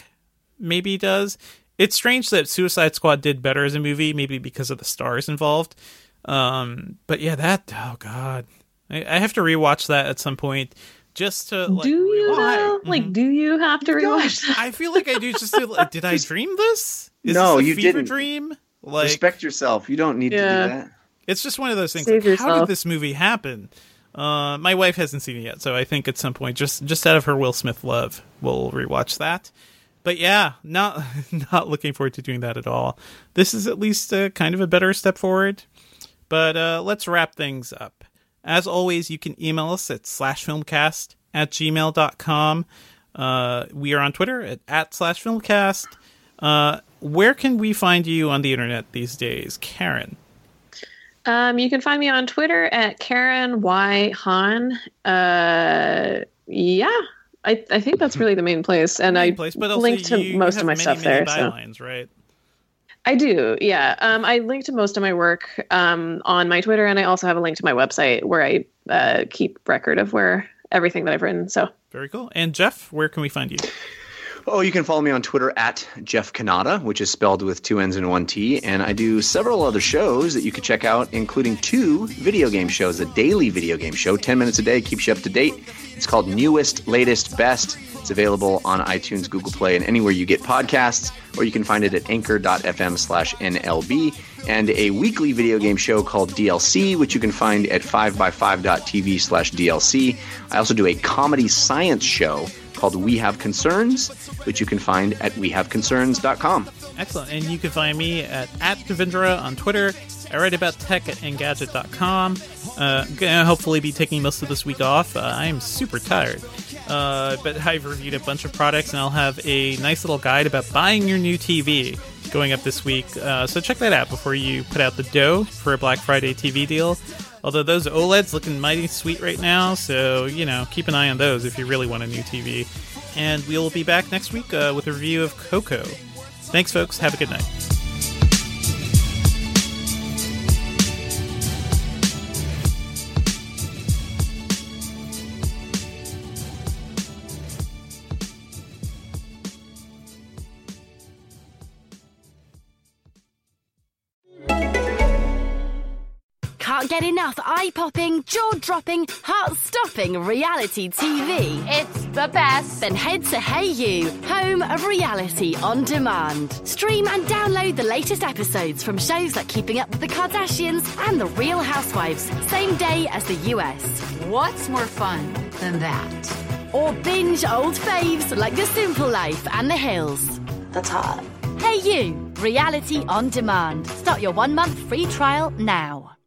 maybe does. It's strange that Suicide Squad did better as a movie, maybe because of the stars involved. Um, but yeah, that oh god, I, I have to rewatch that at some point just to like. do you rewatch- though? Mhm. Like, do you have to rewatch that? I feel like I do. Just to, like, did I dream this? Is No, this a you fever didn't. dream? Like Respect yourself. You don't need Yeah. to do that. it's just one of those things. Like, how did this movie happen? Uh, my wife hasn't seen it yet, so I think at some point, just just out of her Will Smith love, we'll rewatch that. But yeah, not not looking forward to doing that at all. This is at least uh, kind of a better step forward. But uh, let's wrap things up. As always, you can email us at slashfilmcast at gmail.com. Uh, we are on Twitter at, at slash filmcast. Uh, where can we find you on the internet these days, Karen? Um, you can find me on Twitter at Karen Y Han. Uh, yeah, I, I think that's really the main place, and I place, but also link to most of my many, stuff many there. So right? I do, yeah. Um, I link to most of my work um, on my Twitter, and I also have a link to my website where I uh, keep record of where everything that I've written. So Very cool. And Jeff, where can we find you? Oh, you can follow me on Twitter at Jeff Cannata, which is spelled with two N's and one T. And I do several other shows that you can check out, including two video game shows. A daily video game show, 10 minutes a day, keeps you up to date. It's called Newest, Latest, Best. It's available on iTunes, Google Play, and anywhere you get podcasts, or you can find it at anchor.fm slash NLB. And a weekly video game show called DLC, which you can find at 5by5.tv slash DLC. I also do a comedy science show called We Have Concerns, which you can find at wehaveconcerns.com. Excellent. And you can find me at, at Devindra on Twitter. I write about tech at Engadget.com. Uh, I'm going to hopefully be taking most of this week off. Uh, I am super tired. Uh, but I've reviewed a bunch of products, and I'll have a nice little guide about buying your new TV. going up this week. Uh, so check that out before you put out the dough for a Black Friday TV deal. Although those OLEDs looking mighty sweet right now, so you know keep an eye on those if you really want a new TV. And we'll be back next week uh, with a review of Coco. Thanks, folks. Have a good night. Can't get enough eye popping, jaw dropping, heart stopping reality TV. It's the best. Then head to hayu, home of reality on demand. Stream and download the latest episodes from shows like Keeping Up with the Kardashians and The Real Housewives, same day as the US. What's more fun than that? Or binge old faves like The Simple Life and The Hills. That's hot. hayu, reality on demand. Start your one month free trial now.